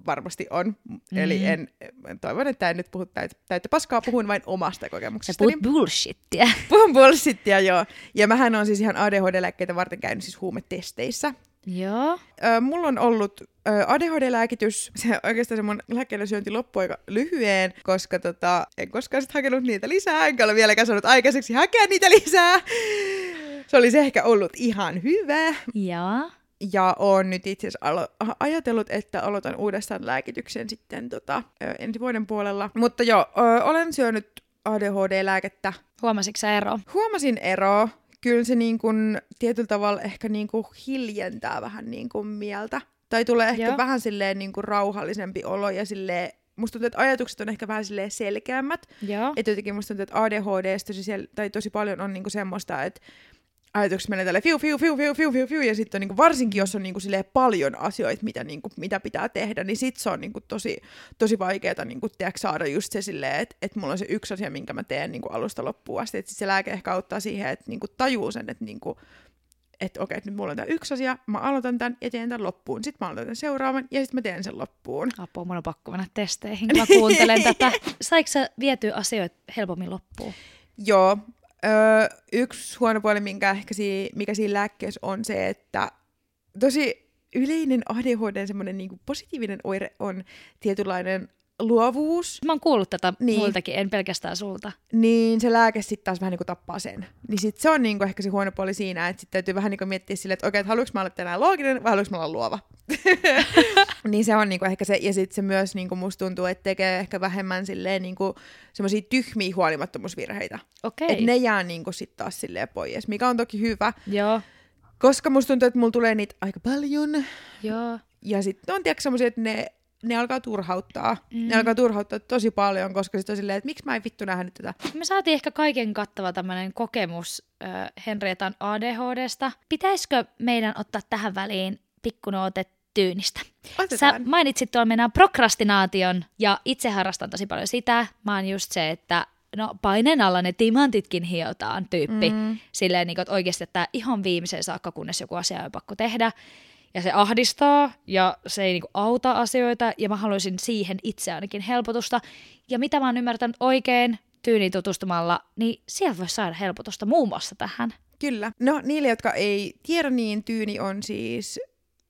Varmasti on. Mm. Eli en, en, toivon, että en nyt puhu täyttä, täyttä paskaa, puhun vain omasta kokemuksesta. puhut bullshittia. Puhun bullshittia, joo. Ja mähän on siis ihan ADHD-lääkkeitä varten käynyt siis huumetesteissä. Joo. Ö, mulla on ollut ADHD-lääkitys, se oikeastaan se mun lääkkeiden syönti loppui aika lyhyen, koska tota, en koskaan sit hakenut niitä lisää, enkä ole vieläkään saanut aikaiseksi hakea niitä lisää. Se olisi ehkä ollut ihan hyvä. Joo. Ja oon nyt itse asiassa alo- ajatellut, että aloitan uudestaan lääkityksen sitten tota, ensi vuoden puolella. Mutta joo, ö, olen syönyt ADHD-lääkettä Huomasitko sä eroa? Huomasin eroa. Kyllä se niin kuin, tietyllä tavalla ehkä niin kuin hiljentää vähän niin kuin mieltä. Tai tulee ehkä Joo. vähän silleen niin kuin rauhallisempi olo ja silleen, musta tuntuu, että ajatukset on ehkä vähän silleen selkeämmät. Joo. Että jotenkin musta tuntuu, että ADHD tosi, sel- tai tosi paljon on niin kuin semmoista, että ajatukset menee tälle fiu, fiu, fiu, fiu, fiu, fiu, fiu, ja sitten on niinku, varsinkin, jos on niinku paljon asioita, mitä, niinku, mitä pitää tehdä, niin sit se on niinku tosi, tosi vaikeaa niinku, tiedätkö, saada just se silleen, että et mulla on se yksi asia, minkä mä teen niinku, alusta loppuun asti, että sit se lääke ehkä auttaa siihen, että niinku, tajuu sen, että niinku, että okei, nyt mulla on tämä yksi asia, mä aloitan tämän ja teen tämän loppuun. Sitten mä aloitan tämän seuraavan ja sitten mä teen sen loppuun. Apua, mun on pakko mennä testeihin, mä kuuntelen tätä. Saiko sä vietyä asioita helpommin loppuun? Joo. Öö, yksi huono puoli, minkä ehkä si- mikä siinä lääkkeessä on se, että tosi yleinen ADHD semmoinen niinku positiivinen oire on tietynlainen luovuus, Mä oon kuullut tätä Niin. niin. muiltakin, en pelkästään sulta. niin se lääke sitten taas vähän niinku tappaa sen. Niin sit se on niinku ehkä se huono puoli siinä, että sitten täytyy vähän niinku miettiä silleen, että okei, että haluanko mä olla tänään looginen vai haluanko mä olla luova. niin se on niinku ehkä se, ja sitten se myös niinku musta tuntuu, että tekee ehkä vähemmän silleen niinku semmoisia tyhmiä huolimattomuusvirheitä. Okei. Että ne jää niinku sit taas silleen pois, mikä on toki hyvä, Joo, koska musta tuntuu, että mulla tulee niitä aika paljon. joo. Ja sitten on tiedätkö semmoisia, että ne, ne alkaa turhauttaa. Mm. Ne alkaa turhauttaa tosi paljon, koska sitten on silleen, että miksi mä en vittu nähnyt tätä. Me saatiin ehkä kaiken kattava tämmöinen kokemus äh, Henrietan ADHDsta. Pitäisikö meidän ottaa tähän väliin pikkunoote tyynistä? Sä Otetaan. mainitsit tuolla mennään prokrastinaation ja itse harrastan tosi paljon sitä. Mä oon just se, että no paineen alla ne timantitkin hiotaan tyyppi. Mm. Silleen, niin kuin, että oikeasti että ihan viimeiseen saakka, kunnes joku asia on pakko tehdä. Ja se ahdistaa ja se ei niinku auta asioita ja mä haluaisin siihen itse ainakin helpotusta. Ja mitä mä oon ymmärtänyt oikein tyyniin tutustumalla, niin sieltä voi saada helpotusta muun muassa tähän. Kyllä. No niille, jotka ei tiedä, niin Tyyni on siis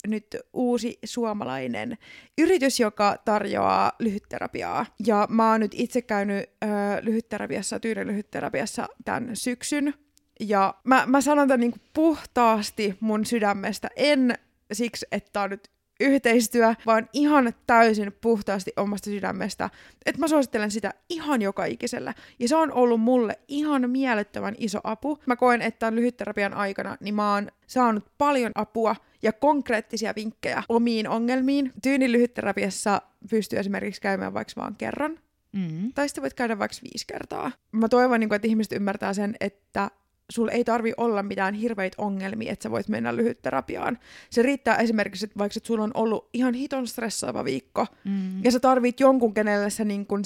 nyt uusi suomalainen yritys, joka tarjoaa lyhytterapiaa. Ja mä oon nyt itse käynyt ö, lyhytterapiassa, tyyden lyhytterapiassa tämän syksyn. Ja mä, mä sanon tämän niin puhtaasti mun sydämestä, en siksi, että on nyt yhteistyö, vaan ihan täysin puhtaasti omasta sydämestä. Että mä suosittelen sitä ihan joka ikiselle. Ja se on ollut mulle ihan mielettömän iso apu. Mä koen, että tämän lyhytterapian aikana niin mä oon saanut paljon apua ja konkreettisia vinkkejä omiin ongelmiin. Tyyni lyhytterapiassa pystyy esimerkiksi käymään vaikka vaan kerran, Mm. Tai sitten voit käydä vaikka viisi kertaa. Mä toivon, niin että ihmiset ymmärtää sen, että sulla ei tarvi olla mitään hirveitä ongelmia, että sä voit mennä lyhytterapiaan. Se riittää esimerkiksi, että vaikka että sulla on ollut ihan hiton stressaava viikko, mm. ja sä tarvit jonkun, kenelle sä niin kun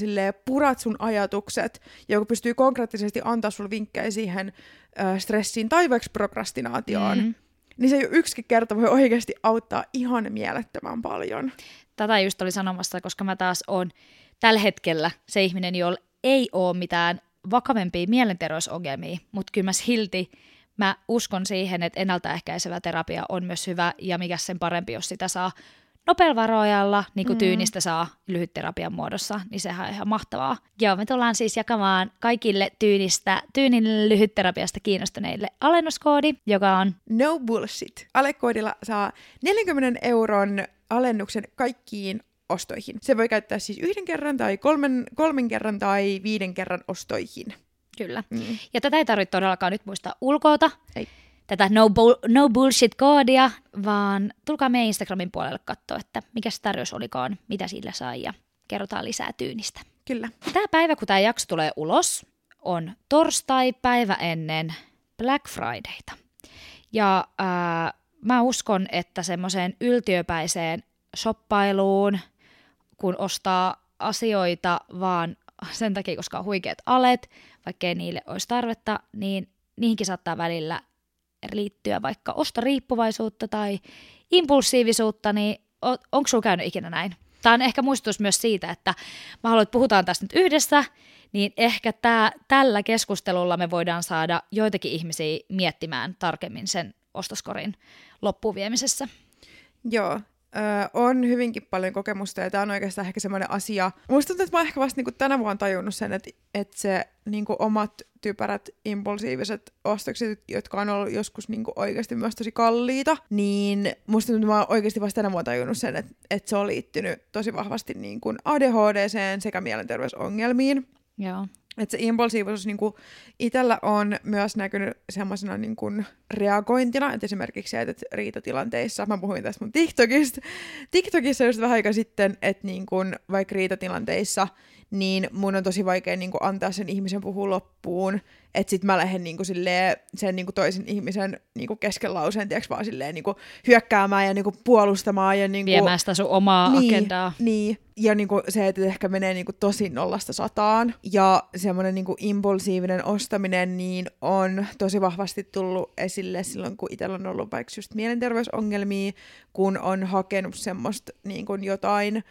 purat sun ajatukset, ja joka pystyy konkreettisesti antaa sulle vinkkejä siihen ö, stressiin tai vaikka prokrastinaatioon, mm. niin se jo yksikin kerta voi oikeasti auttaa ihan mielettömän paljon. Tätä just oli sanomassa, koska mä taas on tällä hetkellä se ihminen, jolla ei ole mitään vakavempia mielenterveysongelmia, mutta kyllä mä silti mä uskon siihen, että ennaltaehkäisevä terapia on myös hyvä ja mikä sen parempi, jos sitä saa nopealla varoajalla, niin kuin mm. tyynistä saa lyhytterapian muodossa, niin sehän on ihan mahtavaa. Joo, me tullaan siis jakamaan kaikille tyynistä, tyynin lyhytterapiasta kiinnostuneille alennuskoodi, joka on No Bullshit. Alekoodilla saa 40 euron alennuksen kaikkiin ostoihin. Se voi käyttää siis yhden kerran tai kolmen, kolmen kerran tai viiden kerran ostoihin. Kyllä. Mm. Ja tätä ei tarvitse todellakaan nyt muistaa ulkoota. Ei. Tätä no, bu- no bullshit-koodia, vaan tulkaa meidän Instagramin puolelle katsoa, että mikä se tarjous olikaan, mitä sillä sai ja kerrotaan lisää tyynistä. Kyllä. Tämä päivä, kun tämä jakso tulee ulos, on torstai päivä ennen Black Fridayta. Ja äh, mä uskon, että semmoiseen yltiöpäiseen shoppailuun – kun ostaa asioita vaan sen takia, koska on huikeat alet, vaikkei niille olisi tarvetta, niin niihinkin saattaa välillä liittyä vaikka ostoriippuvaisuutta tai impulsiivisuutta, niin onko sulla käynyt ikinä näin? Tämä on ehkä muistutus myös siitä, että mä haluan, että puhutaan tästä nyt yhdessä, niin ehkä tää, tällä keskustelulla me voidaan saada joitakin ihmisiä miettimään tarkemmin sen ostoskorin loppuviemisessä. Joo, Öö, on hyvinkin paljon kokemusta ja tämä on oikeastaan ehkä semmoinen asia. Musta tuntuu, että mä ehkä vasta niinku tänä vuonna tajunnut sen, että, että se niinku omat typerät impulsiiviset ostokset, jotka on ollut joskus niinku oikeasti myös tosi kalliita, niin musta tuntuu, että mä oon oikeasti vasta tänä vuonna tajunnut sen, että, että se on liittynyt tosi vahvasti niinku ADHD sekä mielenterveysongelmiin. Joo. Että se impulsiivisuus niin itsellä on myös näkynyt semmoisena niin reagointina, että esimerkiksi se, että riitatilanteissa, mä puhuin tästä mun TikTokista, TikTokissa just vähän aika sitten, että niin kuin, vaikka riitatilanteissa, niin mun on tosi vaikea niin kuin, antaa sen ihmisen puhua loppuun, että sit mä lähden niinku silleen, sen niinku toisen ihmisen niinku kesken lauseen, tiiäks, vaan silleen niinku hyökkäämään ja niinku puolustamaan. Ja niinku, Viemään sitä sun omaa niin, agendaa. Niin, ja niinku se, että ehkä menee niinku tosi nollasta sataan. Ja semmoinen niinku impulsiivinen ostaminen niin on tosi vahvasti tullut esille silloin, kun itsellä on ollut vaikka just mielenterveysongelmia, kun on hakenut semmoista niinku jotain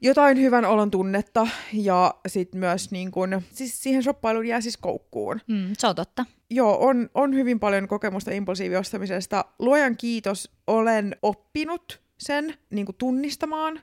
jotain hyvän olon tunnetta ja sitten myös niin kun, siis siihen shoppailuun jää siis koukkuun. Mm, se on totta. Joo, on, on hyvin paljon kokemusta impulsiiviostamisesta. Luojan kiitos, olen oppinut sen niin tunnistamaan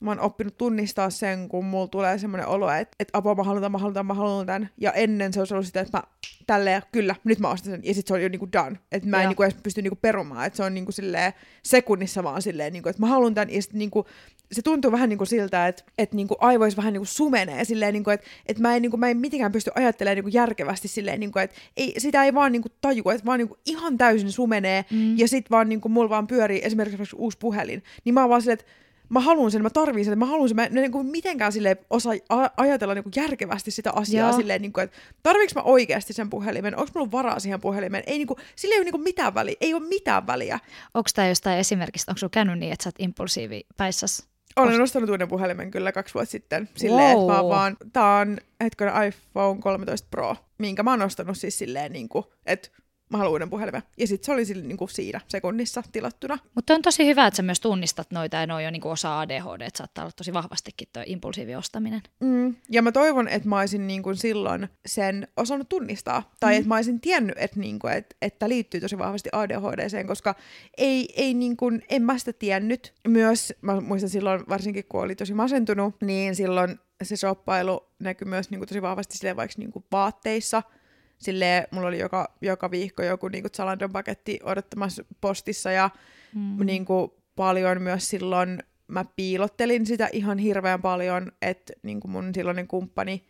mä oon oppinut tunnistaa sen, kun mulla tulee semmoinen olo, että, että apua mä haluan tämän, mä haluan tämän, mä haluan tämän. Ja ennen se olisi ollut sitä, että mä tälleen, kyllä, nyt mä ostan sen. Ja sitten se on jo niinku done. Että mä en niinku edes pysty niinku perumaan. Että se on niinku silleen sekunnissa vaan silleen, niinku, että mä haluan tämän. Ja sitten niinku, se tuntuu vähän niinku siltä, että, että niinku aivois vähän niinku sumenee. Silleen, niinku, että, että mä, en, niinku, mä en mitenkään pysty ajattelemaan niinku järkevästi silleen, niinku, että ei, sitä ei vaan niinku tajua, että vaan niinku ihan täysin sumenee. Mm. Ja sitten vaan niinku, mulla vaan pyörii esimerkiksi uusi puhelin. Niin mä oon vaan silleen, että mä haluan sen, mä tarviin sen, mä haluan sen, mä en niin kuin mitenkään sille osaa ajatella niin kuin järkevästi sitä asiaa Joo. silleen, niin kuin, että tarviinko mä oikeasti sen puhelimen, onko mulla varaa siihen puhelimeen, ei niin kuin, sille ei ole niin kuin mitään väliä, ei ole mitään väliä. Onko tämä jostain esimerkistä, onko sulla käynyt niin, että sä oot impulsiivi päissäs? Olen nostanut uuden puhelimen kyllä kaksi vuotta sitten. Silleen, wow. että mä vaan, tää on hetkinen iPhone 13 Pro, minkä mä oon nostanut siis silleen, niin kuin, että mä haluan uuden puhelimen. Ja sitten se oli sille, niin kuin siinä sekunnissa tilattuna. Mutta on tosi hyvä, että sä myös tunnistat noita ja ne on jo niin kuin osa ADHD, että saattaa olla tosi vahvastikin tuo impulsiiviostaminen. Mm. Ja mä toivon, että mä olisin niin kuin silloin sen osannut tunnistaa. Tai mm. että mä olisin tiennyt, että, niin kuin, että, että liittyy tosi vahvasti ADHDseen, koska ei, ei niin kuin, en mä sitä tiennyt. Myös, mä muistan silloin, varsinkin kun oli tosi masentunut, niin silloin se shoppailu näkyi myös niin kuin tosi vahvasti silleen, vaikka niin kuin vaatteissa – Silleen, mulla oli joka, joka viikko joku niin Zalandon paketti odottamassa postissa ja mm. niin kuin, paljon myös silloin mä piilottelin sitä ihan hirveän paljon, että niin kuin mun silloinen kumppani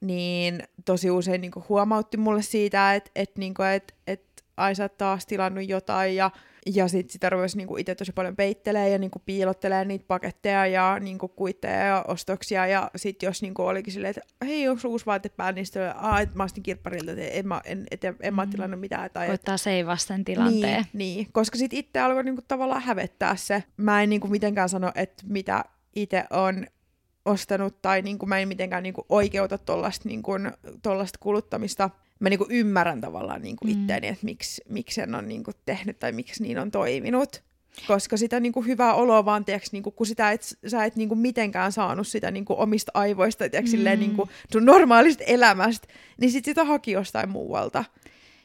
niin tosi usein niin kuin huomautti mulle siitä, että et, niin kuin, et, et, ai sä taas tilannut jotain ja ja sitten sitä rupesi niinku itse tosi paljon peittelee ja niinku piilottelee niitä paketteja ja niinku kuitteja ja ostoksia. Ja sitten jos niinku olikin silleen, että hei, onko uusi vaate päällä, niin sitten että mä ostin kirpparilta, että en, mä, en, et, en, en mä tilannut mitään. Tai, Ottaa se ei vasten tilanteen. Niin, niin, koska sitten itse alkoi niinku tavallaan hävettää se. Mä en niinku mitenkään sano, että mitä itse on ostanut tai niinku, mä en mitenkään niinku oikeuta tuollaista niinku, kuluttamista mä niinku ymmärrän tavallaan niinku mm. itteeni, että miksi, miksi sen on niinku tehnyt tai miksi niin on toiminut. Koska sitä niinku hyvää oloa vaan, tiiäks, niinku, kun sitä et, sä et niinku mitenkään saanut sitä niinku omista aivoista, tiiäks, mm. silleen, niinku, sun normaalista elämästä, niin sit sitä haki jostain muualta.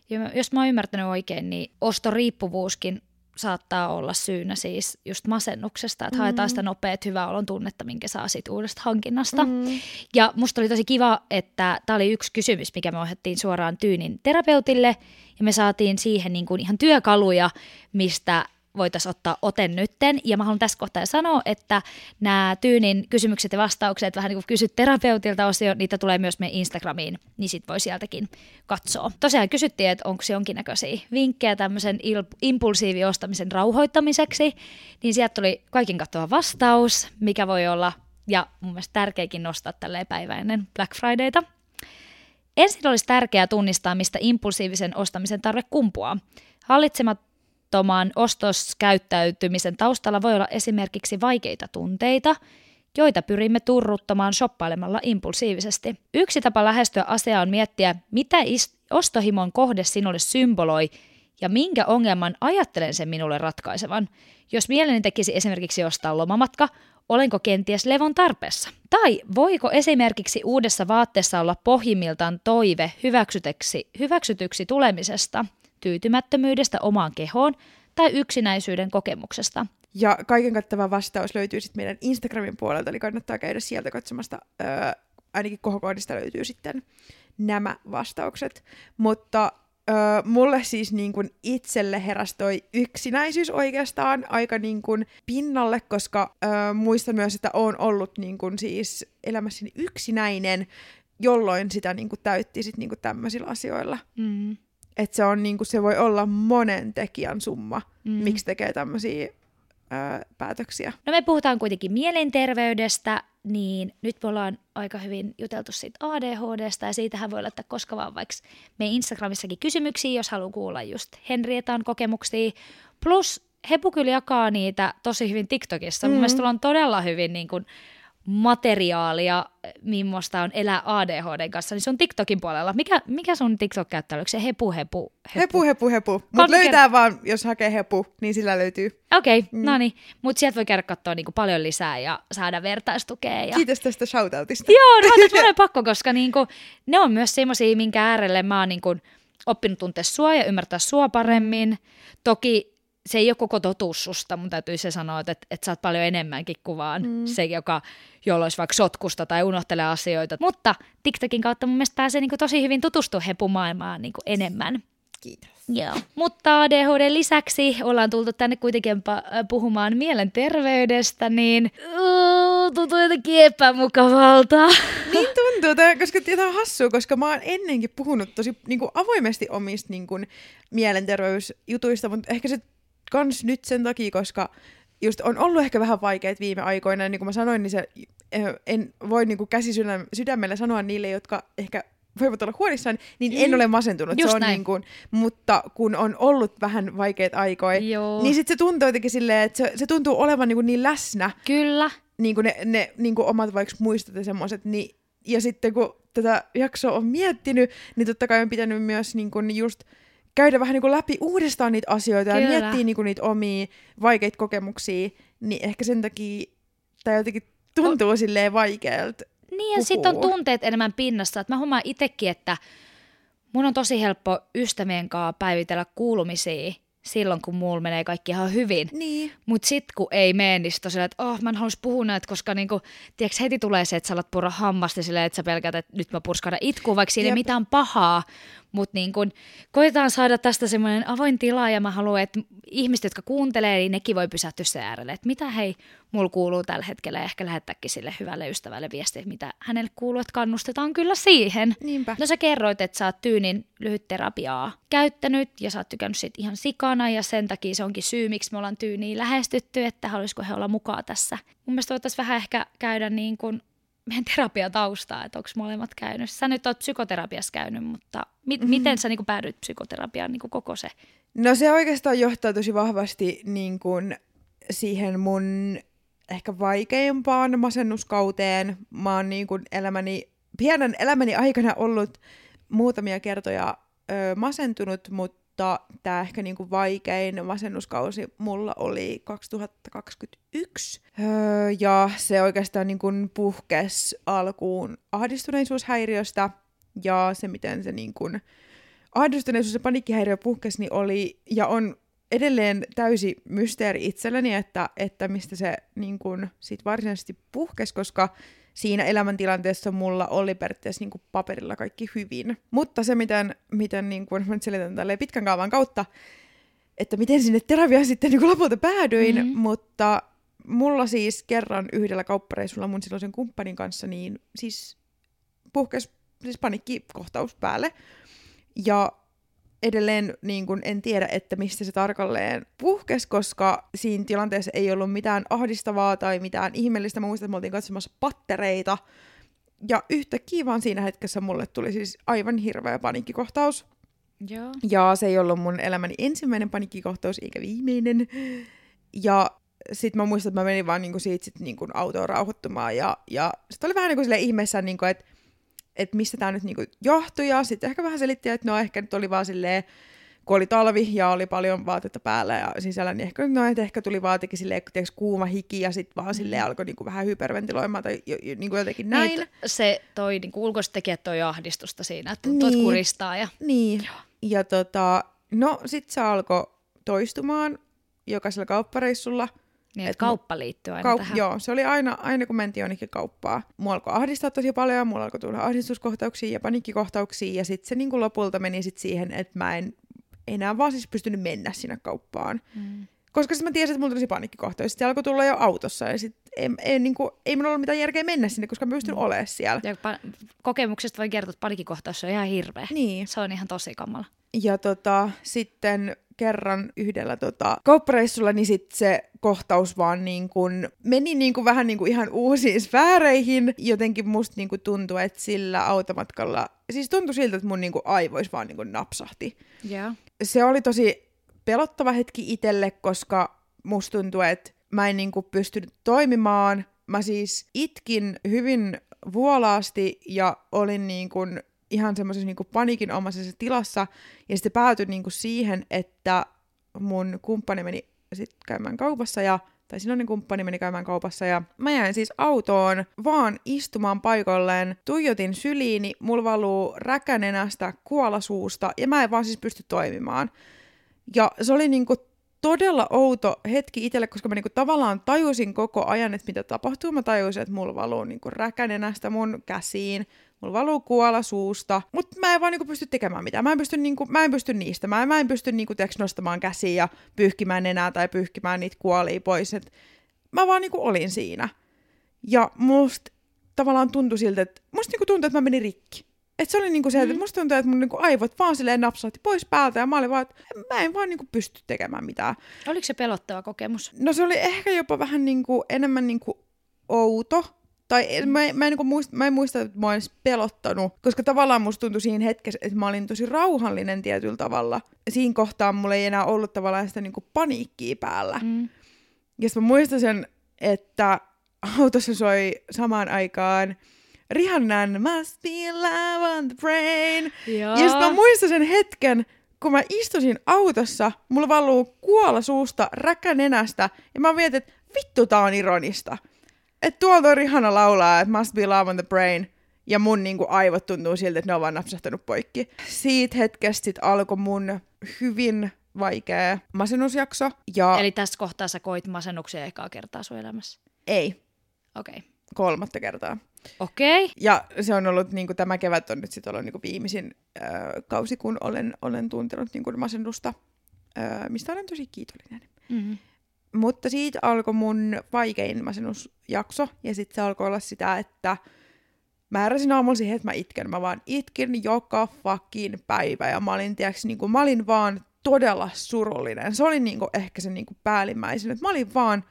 Ja jos mä oon ymmärtänyt oikein, niin ostoriippuvuuskin saattaa olla syynä siis just masennuksesta, että mm. haetaan sitä nopeat hyvää olon tunnetta, minkä saa siitä uudesta hankinnasta. Mm. Ja musta oli tosi kiva, että tämä oli yksi kysymys, mikä me ohjattiin suoraan Tyynin terapeutille, ja me saatiin siihen niin kuin ihan työkaluja, mistä voitaisiin ottaa ote nytten. Ja mä haluan tässä kohtaa sanoa, että nämä Tyynin kysymykset ja vastaukset, vähän niin kuin kysyt terapeutilta osio, niitä tulee myös meidän Instagramiin, niin sit voi sieltäkin katsoa. Tosiaan kysyttiin, että onko jonkinnäköisiä vinkkejä tämmöisen il- impulsiiviostamisen rauhoittamiseksi, niin sieltä tuli kaikin kattova vastaus, mikä voi olla, ja mun mielestä tärkeäkin nostaa tälleen päivä ennen Black Fridayta. Ensin olisi tärkeää tunnistaa, mistä impulsiivisen ostamisen tarve kumpuaa. Hallitsemat Toman ostoskäyttäytymisen taustalla voi olla esimerkiksi vaikeita tunteita, joita pyrimme turruttamaan shoppailemalla impulsiivisesti. Yksi tapa lähestyä asiaa on miettiä, mitä ostohimon kohde sinulle symboloi ja minkä ongelman ajattelen sen minulle ratkaisevan. Jos mieleni tekisi esimerkiksi ostaa lomamatka, olenko kenties levon tarpeessa? Tai voiko esimerkiksi uudessa vaatteessa olla pohjimmiltaan toive hyväksytyksi tulemisesta – tyytymättömyydestä omaan kehoon tai yksinäisyyden kokemuksesta. Ja kaiken kattava vastaus löytyy sitten meidän Instagramin puolelta, eli kannattaa käydä sieltä katsomasta. Öö, ainakin kohokoodista löytyy sitten nämä vastaukset. Mutta öö, mulle siis niin kun itselle heräsi toi yksinäisyys oikeastaan aika niin kun pinnalle, koska öö, muistan myös, että on ollut niin kun siis elämässäni yksinäinen, jolloin sitä niin kun täytti sit niin kun tämmöisillä asioilla. Mm että se, on, niinku, se voi olla monen tekijän summa, mm. miksi tekee tämmöisiä päätöksiä. No me puhutaan kuitenkin mielenterveydestä, niin nyt me ollaan aika hyvin juteltu siitä ADHDsta ja siitähän voi laittaa koska vaan vaikka me Instagramissakin kysymyksiä, jos haluaa kuulla just Henrietan kokemuksia. Plus Hepu kyllä jakaa niitä tosi hyvin TikTokissa. Mm. Mun mielestä on todella hyvin niin kuin, materiaalia, millaista on elää ADHD kanssa, niin se on TikTokin puolella. Mikä, mikä sun TikTok-käyttäjä, oliko se hepu, hepu, hepu? Hepu, hepu, hepu. Mutta löytää ker- vaan, jos hakee hepu, niin sillä löytyy. Okei, okay, mm. no niin. Mutta sieltä voi käydä katsoa niinku paljon lisää ja saada vertaistukea. Ja... Kiitos tästä shoutoutista. Joo, no on pakko, koska niinku, ne on myös semmoisia, minkä äärelle mä oon niinku oppinut tuntea sua ja ymmärtää sua paremmin. Toki se ei ole koko totuus susta, mun täytyy se sanoa, että, että, sä oot paljon enemmänkin kuvaan mm. se, joka, jolla olisi vaikka sotkusta tai unohtelee asioita. Mutta TikTokin kautta mun mielestä pääsee niin kuin tosi hyvin tutustua hepumaailmaan niin kuin enemmän. Kiitos. Joo. Mutta ADHD lisäksi ollaan tultu tänne kuitenkin puhumaan mielenterveydestä, niin uh, tuntuu jotenkin epämukavalta. Niin tuntuu, tämä, koska tämä on hassua, koska mä oon ennenkin puhunut tosi niin kuin avoimesti omista niin kuin, mielenterveysjutuista, mutta ehkä se kans nyt sen takia, koska just on ollut ehkä vähän vaikeet viime aikoina, ja niin kuin mä sanoin, niin se, eh, en voi niin kuin käsi sydämellä sanoa niille, jotka ehkä voivat olla huolissaan, niin en mm. ole masentunut. Just se on niin kuin, mutta kun on ollut vähän vaikeita aikoja, Joo. niin sitten se tuntuu jotenkin silleen, että se, se tuntuu olevan niin, kuin niin läsnä. Kyllä. Niin kuin ne, ne niin kuin omat vaikka muistot ja semmoiset, niin ja sitten kun tätä jaksoa on miettinyt, niin totta kai on pitänyt myös niin kuin just käydä vähän niin kuin läpi uudestaan niitä asioita Kyllä. ja miettiä niin kuin niitä omia vaikeita kokemuksia, niin ehkä sen takia tai jotenkin tuntuu o- silleen vaikealta. Niin, ja sitten on tunteet enemmän pinnassa. Että mä huomaan itsekin, että mun on tosi helppo ystävien kanssa päivitellä kuulumisia silloin, kun mulla menee kaikki ihan hyvin. Niin. Mutta sitten kun ei mene, niin sit tosiaan, että oh, mä en halus puhua näitä, koska niinku, tiiäks, heti tulee se, että sä alat purra hammasti silleen, että sä pelkät, että nyt mä purskana itkuu, vaikka siinä ei mitään pahaa. Mutta niin kun, koitetaan saada tästä semmoinen avoin tila ja mä haluan, että ihmiset, jotka kuuntelee, niin nekin voi pysähtyä sen äärelle. Että mitä hei, mulla kuuluu tällä hetkellä ja ehkä lähettääkin sille hyvälle ystävälle viestiä, mitä hänelle kuuluu, että kannustetaan kyllä siihen. Niinpä. No sä kerroit, että sä oot tyynin lyhytterapiaa käyttänyt ja sä oot tykännyt siitä ihan sikana ja sen takia se onkin syy, miksi me ollaan tyyniin lähestytty, että haluaisiko he olla mukaan tässä. Mun mielestä voitaisiin vähän ehkä käydä niin kuin meidän terapiataustaa, että onko molemmat käynyt. Sä nyt oot psykoterapiassa käynyt, mutta mi- mm-hmm. miten sä niin kuin päädyit psykoterapiaan niin kuin koko se? No se oikeastaan johtaa tosi vahvasti niin kuin siihen mun ehkä vaikeimpaan masennuskauteen. Mä oon niin kuin elämäni, pienen elämäni aikana ollut muutamia kertoja ö, masentunut, mutta tämä ehkä niin kuin vaikein masennuskausi mulla oli 2021. Öö, ja se oikeastaan niin kuin puhkes alkuun ahdistuneisuushäiriöstä ja se, miten se niin kuin ahdistuneisuus ja paniikkihäiriö puhkesi, niin oli ja on edelleen täysi mysteeri itselleni, että, että mistä se niin kun, sit varsinaisesti puhkesi, koska siinä elämäntilanteessa mulla oli periaatteessa niin kun, paperilla kaikki hyvin. Mutta se, miten, miten niin kun, mä nyt selitän tälleen pitkän kaavan kautta, että miten sinne terapiaan sitten niin kun lopulta päädyin, Mhm. mm-hmm. mutta mulla siis kerran yhdellä kauppareissulla mun silloisen kumppanin kanssa, niin siis puhkesi siis paniikkikohtaus päälle. Ja edelleen niin kun en tiedä, että mistä se tarkalleen puhkesi, koska siinä tilanteessa ei ollut mitään ahdistavaa tai mitään ihmeellistä. Mä muistan, että me oltiin katsomassa pattereita. Ja yhtäkkiä vaan siinä hetkessä mulle tuli siis aivan hirveä paniikkikohtaus. Joo. Ja se ei ollut mun elämäni ensimmäinen paniikkikohtaus, eikä viimeinen. Ja sitten mä muistan, että mä menin vaan niinku siitä sit niinku autoon rauhoittumaan. Ja, ja sitten oli vähän niinku silleen ihmeessä, niinku, että et mistä tämä nyt niinku johtui. Ja sitten ehkä vähän selitti, että no ehkä nyt oli vaan silleen, kun oli talvi ja oli paljon vaatetta päällä ja sisällä, niin ehkä, no, että ehkä tuli vaan jotenkin silleen, tiiäks, kuuma hiki ja sitten vaan silleen alkoi niinku vähän hyperventiloimaan tai jo, jo, niinku jotenkin näin. Niin, se toi niin ulkoiset tekijät toi ahdistusta siinä, että Niin. että kuristaa. Ja... Niin. Ja tota, no sit se alkoi toistumaan jokaisella kauppareissulla. Niin, Et että kauppa liittyy aina Kaup- tähän. joo, se oli aina, aina kun mentiin jonnekin kauppaan. Mua alkoi ahdistaa tosi paljon, mulla alkoi tulla ahdistuskohtauksia ja paniikkikohtauksia, ja sitten se niin kuin lopulta meni sit siihen, että mä en enää vaan siis pystynyt mennä sinne kauppaan. Mm. Koska sitten mä tiesin, että mulla tulisi paniikkikohtaus. Sitten se alkoi tulla jo autossa, ja sitten ei, ei, niin kuin, ei minulla ollut mitään järkeä mennä sinne, koska mä pystyn mm. olemaan siellä. Ja pa- kokemuksesta voi kertoa, että panikkikohtaus on ihan hirveä. Niin. Se on ihan tosi kamala. Ja tota, sitten kerran yhdellä tota, kauppareissulla, niin sit se kohtaus vaan niin kun, meni niin kun vähän niin kun ihan uusiin sfääreihin. Jotenkin musta niin tuntui, että sillä automatkalla, siis tuntui siltä, että mun niin aivois vaan niin napsahti. Joo. Se oli tosi pelottava hetki itselle, koska musta tuntui, että mä en niin pystynyt toimimaan. Mä siis itkin hyvin vuolaasti ja olin niin kun ihan semmoisessa niin panikinomaisessa tilassa. Ja sitten päätyi niin kuin siihen, että mun kumppani meni sitten käymään kaupassa ja tai silloin kumppani meni käymään kaupassa ja mä jäin siis autoon vaan istumaan paikalleen, tuijotin syliini, mulla valuu räkänenästä, kuolasuusta ja mä en vaan siis pysty toimimaan. Ja se oli niinku todella outo hetki itselle, koska mä niinku tavallaan tajusin koko ajan, että mitä tapahtuu. Mä tajusin, että mulla valuu niinku räkänenästä mun käsiin, mulla valuu kuola suusta, mutta mä en vaan niinku pysty tekemään mitään. Mä en pysty, niinku, mä en pysty niistä. Mä en, mä en pysty niinku, tiiäks, nostamaan käsiä ja pyyhkimään enää tai pyyhkimään niitä kuolia pois. Et mä vaan niinku olin siinä. Ja musta tavallaan tuntui siltä, että musta niinku tuntui, että mä menin rikki. Et se oli niinku se, että musta tuntui, että mun niinku aivot vaan silleen napsahti pois päältä ja mä olin vaan, että mä en vaan niinku pysty tekemään mitään. Oliko se pelottava kokemus? No se oli ehkä jopa vähän niinku, enemmän niinku outo. Tai mä, mä, en, niinku muista, mä en muista, että mä edes pelottanut, koska tavallaan musta tuntui siinä hetkessä, että mä olin tosi rauhallinen tietyllä tavalla. Siinä kohtaa mulla ei enää ollut tavallaan sitä niinku paniikkiä päällä. Mm. Ja sit mä muistan sen, että autossa soi samaan aikaan Rihannan Must be love on the brain. Joo. Ja sit mä muistan sen hetken, kun mä istusin autossa, mulla valuu kuola suusta, räkä nenästä, ja mä mietin, että vittu tää on ironista. Että tuolta on Rihanna laulaa, että must be love on the brain, ja mun niinku aivot tuntuu siltä, että ne on vaan napsahtanut poikki. Siitä hetkestä sit alkoi mun hyvin vaikea masennusjakso. Ja Eli tässä kohtaa sä koit masennuksia ekaa kertaa sun elämässä. ei, Okei. Okay. kolmatta kertaa. Okei. Okay. Ja se on ollut, niin kuin, tämä kevät on nyt sitten ollut niin kuin viimeisin äh, kausi, kun olen, olen tuntenut niin kuin masennusta, äh, mistä olen tosi kiitollinen. Mm-hmm. Mutta siitä alkoi mun vaikein masennusjakso, ja sitten se alkoi olla sitä, että mä aamulla siihen, että mä itken. Mä vaan itkin joka fucking päivä, ja mä olin, tiiäks, niin kuin, mä olin vaan todella surullinen. Se oli niin kuin, ehkä se niin kuin päällimmäisin, että mä olin vaan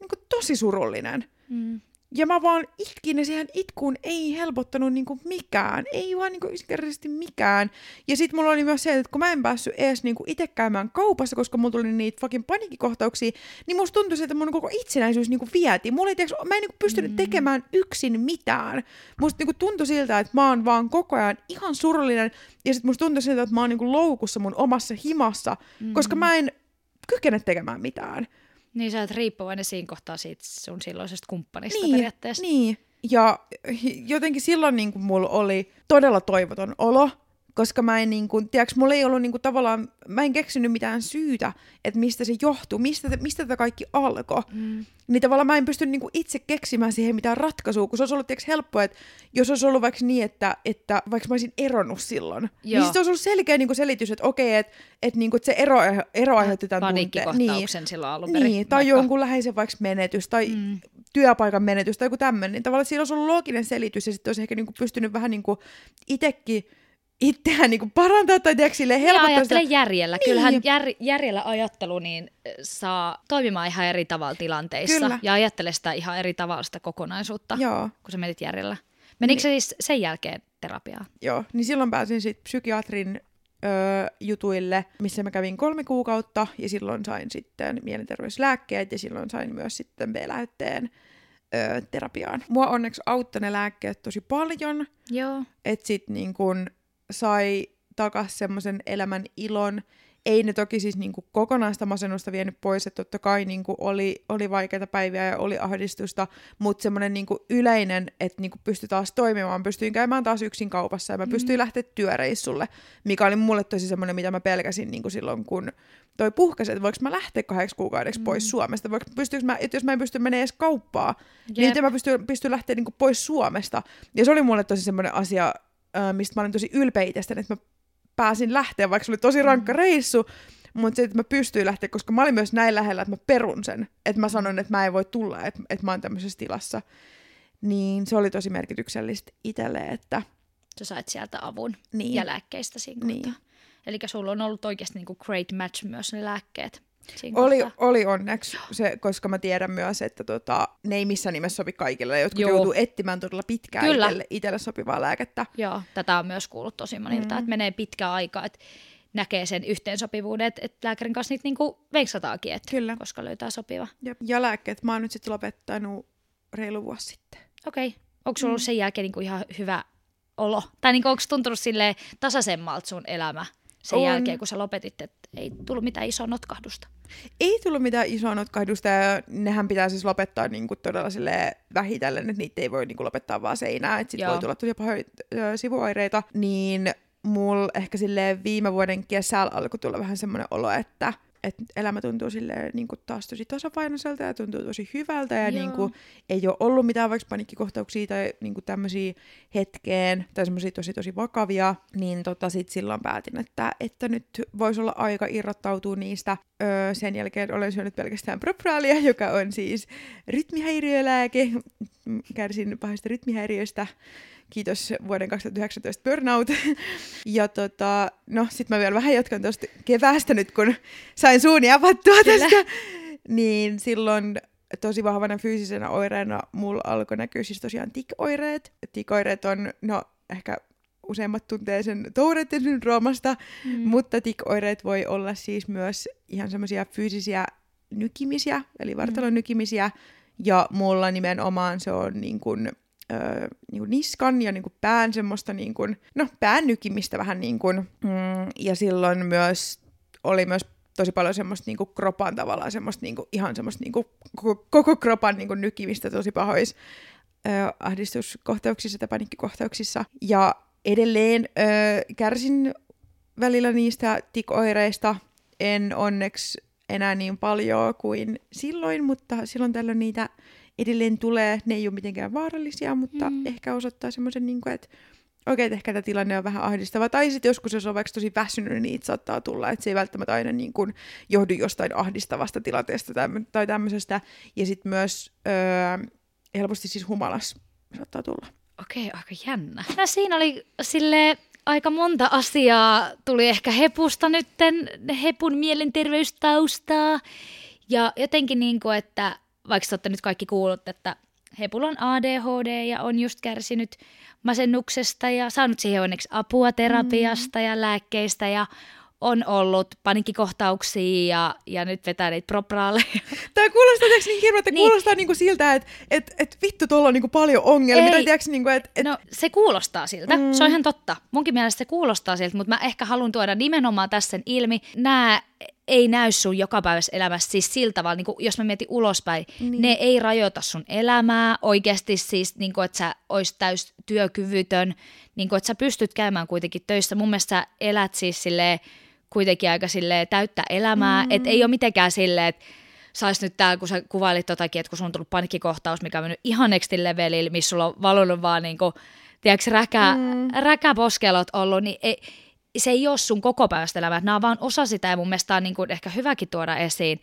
niin kuin, tosi surullinen. Mm. Ja mä vaan itkin ja siihen itkuun ei helpottanut niinku mikään. Ei vaan niinku yksinkertaisesti mikään. Ja sit mulla oli myös se, että kun mä en päässyt edes niinku itse käymään kaupassa, koska mulla tuli niitä fucking paniikkikohtauksia, niin musta tuntui se, että mun koko itsenäisyys niinku vieti. Mulla ei, tiiäks, mä en niinku pystynyt tekemään yksin mitään. Musta niinku tuntui siltä, että mä oon vaan koko ajan ihan surullinen. Ja sit musta tuntui siltä, että mä oon niinku loukussa mun omassa himassa, mm. koska mä en kykene tekemään mitään. Niin sä oot riippuvainen siinä kohtaa siitä sun silloisesta kumppanista niin, periaatteessa. Niin, ja jotenkin silloin niin kuin mulla oli todella toivoton olo, koska mä en niin kuin, tiedätkö, mulla ei ollut niin kuin, tavallaan, mä en keksinyt mitään syytä, että mistä se johtuu, mistä, mistä tämä kaikki alkoi. Mm. Niin tavallaan mä en pystynyt niin kuin itse keksimään siihen mitään ratkaisua, kun se olisi ollut tiedätkö, helppoa, että jos olisi ollut vaikka niin, että, että vaikka mä olisin eronnut silloin, Joo. Joo. niin sitten olisi ollut selkeä niin kuin selitys, että okei, että, että, niin kuin, että se ero, ero aiheutti tämän tunteen. Paniikkikohtauksen silloin alun perin. Niin, tai vaikka. jonkun läheisen vaikka menetys, tai mm. Työpaikan menetys, tai joku tämmöinen. Niin tavallaan siinä olisi ollut looginen selitys, ja sitten olisi ehkä niinku pystynyt vähän niinku itsekin itseään niinku parantaa, tai tiedätkö, silleen Ja helpottaa sitä. järjellä. Niin. Kyllähän jär, järjellä ajattelu niin äh, saa toimimaan ihan eri tavalla tilanteissa. Kyllä. Ja ajattele sitä ihan eri tavalla sitä kokonaisuutta, Joo, kun sä menit järjellä. Menikö se siis sen jälkeen terapiaan? joo. Niin silloin pääsin sitten psykiatrin öö, jutuille, missä mä kävin kolme kuukautta, ja silloin sain sitten mielenterveyslääkkeet, ja silloin sain myös sitten B-lähetteen öö, terapiaan. Mua onneksi auttoi ne lääkkeet tosi paljon, Joo. että sit niin kun sai takas semmoisen elämän ilon. Ei ne toki siis niin kokonaista masennusta vienyt pois, että totta kai niin oli, oli vaikeita päiviä ja oli ahdistusta, mutta semmoinen niin yleinen, että niin pystyi taas toimimaan, pystyin käymään taas yksin kaupassa ja mä pystyin lähteä työreissulle, mikä oli mulle tosi semmoinen, mitä mä pelkäsin niin silloin, kun toi puhkasi, että voiko mä lähteä kahdeksi kuukaudeksi pois Suomesta, voiko, pystyykö mä, että jos mä en pysty menemään edes kauppaa, niin Jep. miten mä pystyn, pystyn lähteä niin pois Suomesta. Ja se oli mulle tosi semmoinen asia, mistä mä olin tosi ylpeä itsestäni, että mä pääsin lähteä, vaikka se oli tosi rankka reissu, mutta se, että mä pystyin lähteä, koska mä olin myös näin lähellä, että mä perun sen, että mä sanoin, että mä en voi tulla, että, että mä oon tämmöisessä tilassa. Niin se oli tosi merkityksellistä itselle, että Sä sait sieltä avun Niin. ja lääkkeistä siinä Niin. Eli sulla on ollut oikeasti niinku great match myös ne lääkkeet. Oli, oli onneksi se, koska mä tiedän myös, että tota, ne ei missään nimessä sopi kaikille. Jotkut Joo. joutuu etsimään todella pitkään Kyllä. itselle, itselle sopivaa lääkettä. Joo, tätä on myös kuullut tosi monilta, Mm. että menee pitkä aika, että näkee sen yhteensopivuuden, että, että lääkärin kanssa niitä niinku veiksataakin, että Kyllä. koska löytää sopiva. Ja, ja lääkkeet mä oon nyt sitten lopettanut reilu vuosi sitten. Okei, okay. onko sulla Mm. ollut sen jälkeen niinku ihan hyvä olo? Tai niinku, onko tuntunut sille tasaisemmalta sun elämä sen On. jälkeen, kun sä lopetit, että ei tullut mitään isoa notkahdusta? Ei tullut mitään isoa notkahdusta ja nehän pitää siis lopettaa niin kuin todella sille vähitellen, että niitä ei voi niin kuin lopettaa vaan seinään, että sit Joo. voi tulla tosi pahoja sivuoireita. Niin mulla ehkä sille viime vuoden kesällä alkoi tulla vähän semmoinen olo, että että elämä tuntuu silleen niin kuin taas tosi tasapainoiselta ja tuntuu tosi hyvältä ja Joo. niin kuin, ei ole ollut mitään vaikka paniikkikohtauksia tai niin kuin tämmöisiä hetkeen tai semmoisia tosi tosi vakavia, niin tota sit silloin päätin, että, että nyt voisi olla aika irrottautua niistä. Öö, sen jälkeen olen syönyt pelkästään propraalia, joka on siis rytmihäiriölääke. Kärsin pahasta rytmihäiriöstä. Kiitos vuoden 2019 burnout. Ja tota, no sit mä vielä vähän jatkan tuosta keväästä nyt, kun sain suuni avattua Kyllä. tästä. Niin silloin tosi vahvana fyysisenä oireena mulla alkoi näkyä siis tosiaan tik-oireet. Tik-oireet on, no ehkä useimmat tuntee sen Touretten syndroomasta, mm. mutta tik-oireet voi olla siis myös ihan semmoisia fyysisiä nykimisiä, eli vartalon nykimisiä, ja mulla nimenomaan se on niin kuin öö, niin kuin niskan ja niin kuin pään semmoista, niin kuin, no pään nykimistä vähän niin kuin, mm, ja silloin myös oli myös tosi paljon semmoista niinku kropan tavallaan, semmoista niinku, ihan semmoista niinku, koko, koko kropan niinku nykimistä tosi pahoissa ö, ahdistuskohtauksissa tai panikkikohtauksissa. Ja edelleen ö, kärsin välillä niistä tikoireista. En onneksi enää niin paljon kuin silloin, mutta silloin tällöin niitä edelleen tulee. Ne ei ole mitenkään vaarallisia, mutta mm. ehkä osoittaa semmoisen, niin kuin, että okei, okay, ehkä tämä tilanne on vähän ahdistava. Tai sitten joskus, jos on vaikka tosi väsynyt, niin niitä saattaa tulla. Että se ei välttämättä aina niin kuin johdu jostain ahdistavasta tilanteesta tai, tai tämmöisestä. Ja sitten myös öö, helposti siis humalas saattaa tulla. Okei, aika jännä. Ja siinä oli sille aika monta asiaa. Tuli ehkä Hepusta nytten, Hepun mielenterveystaustaa. Ja jotenkin niin kuin, että vaikka olette nyt kaikki kuullut, että Hepulla on ADHD ja on just kärsinyt masennuksesta ja saanut siihen onneksi apua terapiasta mm. ja lääkkeistä ja on ollut panikkikohtauksia ja, ja nyt vetää niitä propraaleja. Tämä kuulostaa niin hirveä, että niin. kuulostaa niinku siltä, että et, et vittu tuolla on niinku paljon ongelmia. Ei. Tiiäks, niinku, et, et... No se kuulostaa siltä, mm. se on ihan totta. Munkin mielestä se kuulostaa siltä, mutta mä ehkä haluan tuoda nimenomaan tässä sen ilmi. Nämä ei näy sun jokapäiväisessä elämässä siis sillä tavalla, niin kuin, jos mä mietin ulospäin, niin. ne ei rajoita sun elämää oikeasti siis, niin kuin, että sä ois täys työkyvytön, niin kuin, että sä pystyt käymään kuitenkin töissä. Mun mielestä sä elät siis silleen, kuitenkin aika silleen täyttä elämää, mm. että ei ole mitenkään silleen, että sais nyt täällä, kun sä kuvailit totakin, että kun sulla on tullut panikkikohtaus, mikä on mennyt ihan nextin levelille, missä sulla on valunut vaan niin kuin, tiedätkö, räkä, mm. räkäposkelot ollut, niin ei, se ei ole sun koko päivästä elämää, nämä on vaan osa sitä ja mun mielestä on niin kuin ehkä hyväkin tuoda esiin,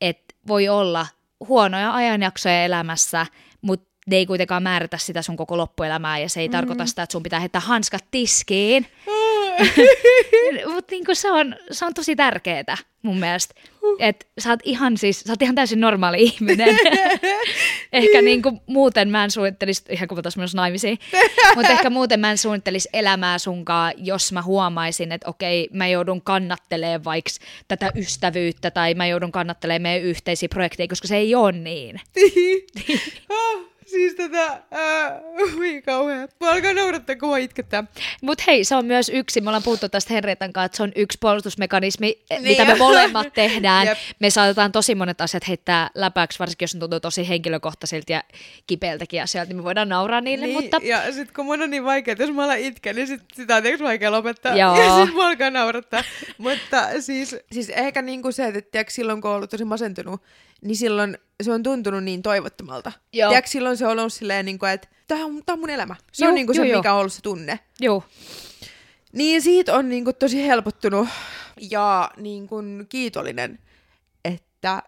että voi olla huonoja ajanjaksoja elämässä, mutta ne ei kuitenkaan määritä sitä sun koko loppuelämää ja se ei mm. tarkoita sitä, että sun pitää heittää hanskat tiskiin. Mutta niinku se, on, se on tosi tärkeää mun mielestä. Että sä oot ihan siis, sä oot ihan täysin normaali ihminen. ehkä niinku muuten mä en suunnittelisi, ihan kuin mä myös naimisiin, mutta ehkä muuten mä en suunnittelisi elämää sunkaan, jos mä huomaisin, että okei, mä joudun kannattelemaan vaikka tätä ystävyyttä tai mä joudun kannattelemaan meidän yhteisiä projekteja, koska se ei ole niin. Siis tätä, ää, ui kauhea. Mä alkaa naurattaa, kun mä itkettää. Mut hei, se on myös yksi, me ollaan puhuttu tästä Henrietan kanssa, että se on yksi puolustusmekanismi, niin mitä me molemmat tehdään. Jep. Me saatetaan tosi monet asiat heittää läpäksi, varsinkin jos ne tuntuu tosi henkilökohtaisilta ja kipeältäkin asioilta, niin me voidaan nauraa niille. Niin, mutta... ja sit kun mun on niin vaikea, että jos mä alan itkeä, niin sit, sitä on tietysti vaikea lopettaa. Joo. Ja sit mä alkaa naurattaa. mutta siis, siis ehkä niinku se, että tiiäks, silloin kun on ollut tosi masentunut, niin silloin se on tuntunut niin toivottomalta. Joo. Tiedätkö, silloin se on ollut silleen, niin kuin, että tämä on, tämä on mun elämä. Se Juh, on niin kuin se, jo. mikä on ollut se tunne. Joo. Niin siitä on niin kuin tosi helpottunut ja niin kuin kiitollinen, että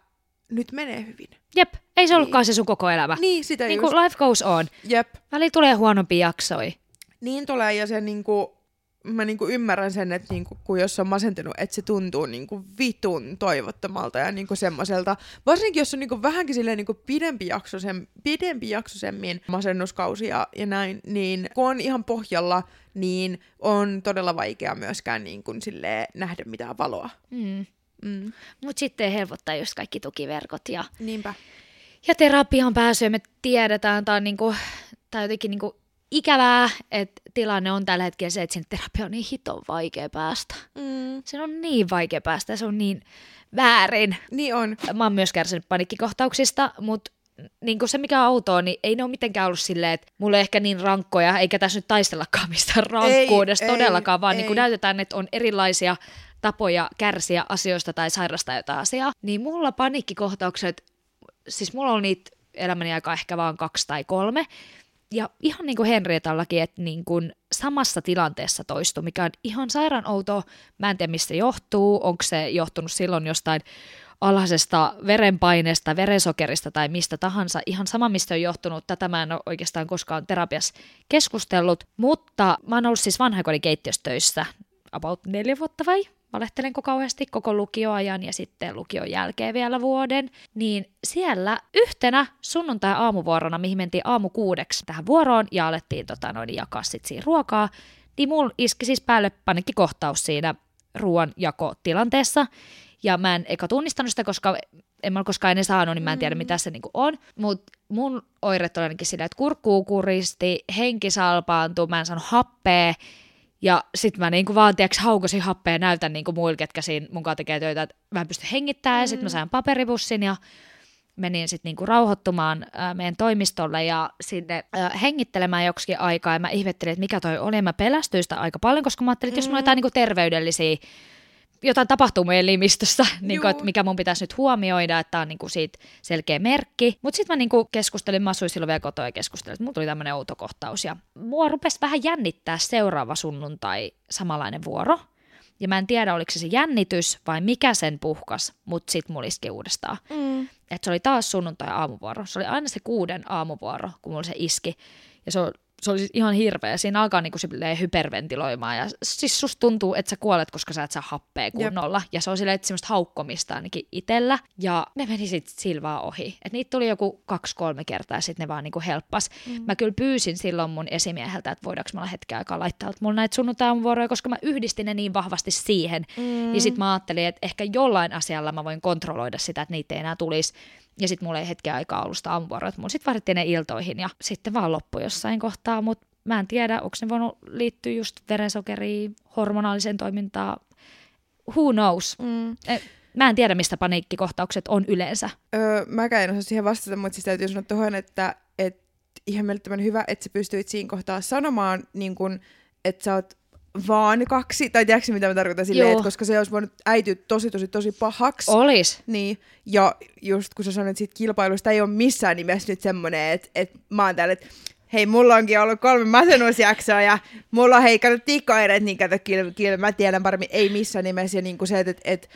nyt menee hyvin. Jep, ei se ollutkaan niin. se sun koko elämä. Niin, sitä niin just. life goes on. Jep. Väli tulee huonompi jaksoi. Niin tulee ja se niinku, mä niinku ymmärrän sen, että niinku, kun jos on masentunut, että se tuntuu niinku vitun toivottomalta ja niinku semmoiselta, varsinkin jos on niinku vähänkin silleen niinku pidempi, jaksosem, pidempi jaksosemmin masennuskausi ja, ja näin, niin kun on ihan pohjalla, niin on todella vaikea myöskään niinku silleen nähdä mitään valoa. Mm. Mm. Mutta sitten helpottaa just kaikki tukiverkot ja, Niinpä. ja terapiaan pääsy. Me tiedetään, tämä on niinku, tää jotenkin niinku ikävää, että tilanne on tällä hetkellä se, että sinne terapia on niin hiton vaikea päästä. Mm. Se on niin vaikea päästä ja se on niin väärin. Niin on. Mä oon myös kärsinyt panikkikohtauksista, mutta niin kuin se mikä on autoa, niin ei ne ole mitenkään ollut silleen, että mulla ei ehkä niin rankkoja, eikä tässä nyt taistellakaan mistään rankkuudesta ei, todellakaan, vaan niin kuin näytetään, että on erilaisia tapoja kärsiä asioista tai sairastaa jotain asiaa. Niin mulla panikkikohtaukset, siis mulla on niitä elämäni aika ehkä vaan kaksi tai kolme, ja ihan niin kuin Henrietallakin, että niin kuin samassa tilanteessa toistu, mikä on ihan sairaan outoa. Mä en tiedä, mistä johtuu. Onko se johtunut silloin jostain alhaisesta verenpaineesta, verensokerista tai mistä tahansa. Ihan sama, mistä on johtunut. Tätä mä en ole oikeastaan koskaan terapiassa keskustellut. Mutta mä oon ollut siis vanhainkodin keittiöstöissä about neljä vuotta vai valehtelenko kauheasti koko lukioajan ja sitten lukion jälkeen vielä vuoden, niin siellä yhtenä sunnuntai-aamuvuorona, mihin mentiin aamu kuudeksi tähän vuoroon ja alettiin tota, noin, jakaa sit siinä ruokaa, niin mulla iski siis päälle kohtaus siinä ruoan jakotilanteessa. Ja mä en eka tunnistanut sitä, koska en mä ole koskaan ennen saanut, niin mä en tiedä, Mm. mitä se niinku on. Mutta mun oireet oli ainakin sillä, että kurkkuu kuristi, henki salpaantui, mä en saanut happea. Ja sit mä niinku vaan, tiiäks, haukosin happea ja näytän niinku muille, ketkä siinä mun kanssa tekee töitä, että mä en pysty hengittämään. Ja sit mä sain paperibussin ja menin sitten niinku rauhoittumaan ää, meidän toimistolle ja sinne ää, hengittelemään joksikin aikaa. Ja mä ihmettelin, että mikä toi oli. Ja mä pelästyin sitä aika paljon, koska mä ajattelin, että jos mulla on jotain niinku terveydellisiä jotain tapahtuu meidän limistössä, niin kuin, että mikä mun pitäisi nyt huomioida, että tämä on niin kuin siitä selkeä merkki. Mutta sitten mä niin kuin keskustelin, mä asuin silloin vielä kotoa ja keskustelin, että mulla tuli tämmöinen outo kohtaus. Ja mua rupesi vähän jännittää seuraava sunnuntai samanlainen vuoro. Ja mä en tiedä, oliko se se jännitys vai mikä sen puhkas, mutta sitten mulla iski uudestaan. Mm. Että se oli taas sunnuntai aamuvuoro. Se oli aina se kuuden aamuvuoro, kun mulla se iski. Ja se, on, se oli siis ihan hirveä. Siinä alkaa niinku silleen hyperventiloimaan. Ja siis susta tuntuu, että sä kuolet, koska sä et saa happea kunnolla. Ja se on silleen, että semmoista haukkomista ainakin itellä. Ja ne meni sitten sillä vaan ohi. Et niitä tuli joku kaksi-kolme kertaa ja sitten ne vaan niinku helppas. Mm. Mä kyllä pyysin silloin mun esimieheltä, että voidaanko mä olla hetken aikaa laittaa että mulla näitä sunnuntai-aamuvuoroja, koska mä yhdistin ne niin vahvasti siihen. Mm. Ja sitten mä ajattelin, että ehkä jollain asialla mä voin kontrolloida sitä, että niitä ei enää tulisi. Ja sitten mulla ei hetken aikaa ollut sitä aamuvuoroa, että mulla sitten vaadittiin ne iltoihin ja sitten vaan loppu jossain kohtaa, mutta mä en tiedä, onko ne voinut liittyä just verensokeriin, hormonaaliseen toimintaan, who knows. Mm. Eh, Mä en tiedä, mistä paniikkikohtaukset on yleensä. Öö, mäkään en osaa siihen vastata, mutta siis täytyy sanoa tuohon, että, että ihan mielettömän hyvä, että sä pystyit siinä kohtaa sanomaan, niin kun, että sä oot vaan kaksi, tai tiedätkö mitä mä tarkoitan silleen, että koska se olisi voinut äityä tosi tosi tosi pahaksi. Olis. Niin, ja just kun sä sanoit siitä kilpailusta, ei ole missään nimessä nyt semmoinen, että, että mä oon täällä, että hei, mulla onkin ollut kolme masennusjaksoa ja mulla on hei, kato niin kato, kyllä, kyllä mä tiedän paremmin, ei missään nimessä. Ja niin kuin se, että, että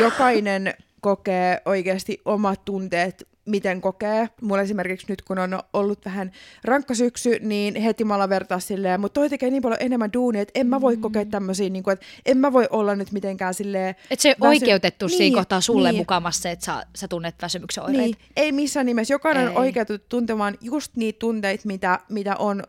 jokainen kokee oikeasti omat tunteet, miten kokee. Mulla esimerkiksi nyt, kun on ollut vähän rankka syksy, niin heti mä alan vertaa silleen, mutta toi tekee niin paljon enemmän duunia, että en mä voi kokea tämmöisiä, niin kuin, että en mä voi olla nyt mitenkään silleen... Et se väsy- oikeutettu niin, siinä kohtaa sulle niin. mukamassa että sä, sä tunnet väsymyksen oireita. Niin, ei missään nimessä. Jokainen Ei. on oikeutettu tuntemaan just niitä tunteita, mitä, mitä on,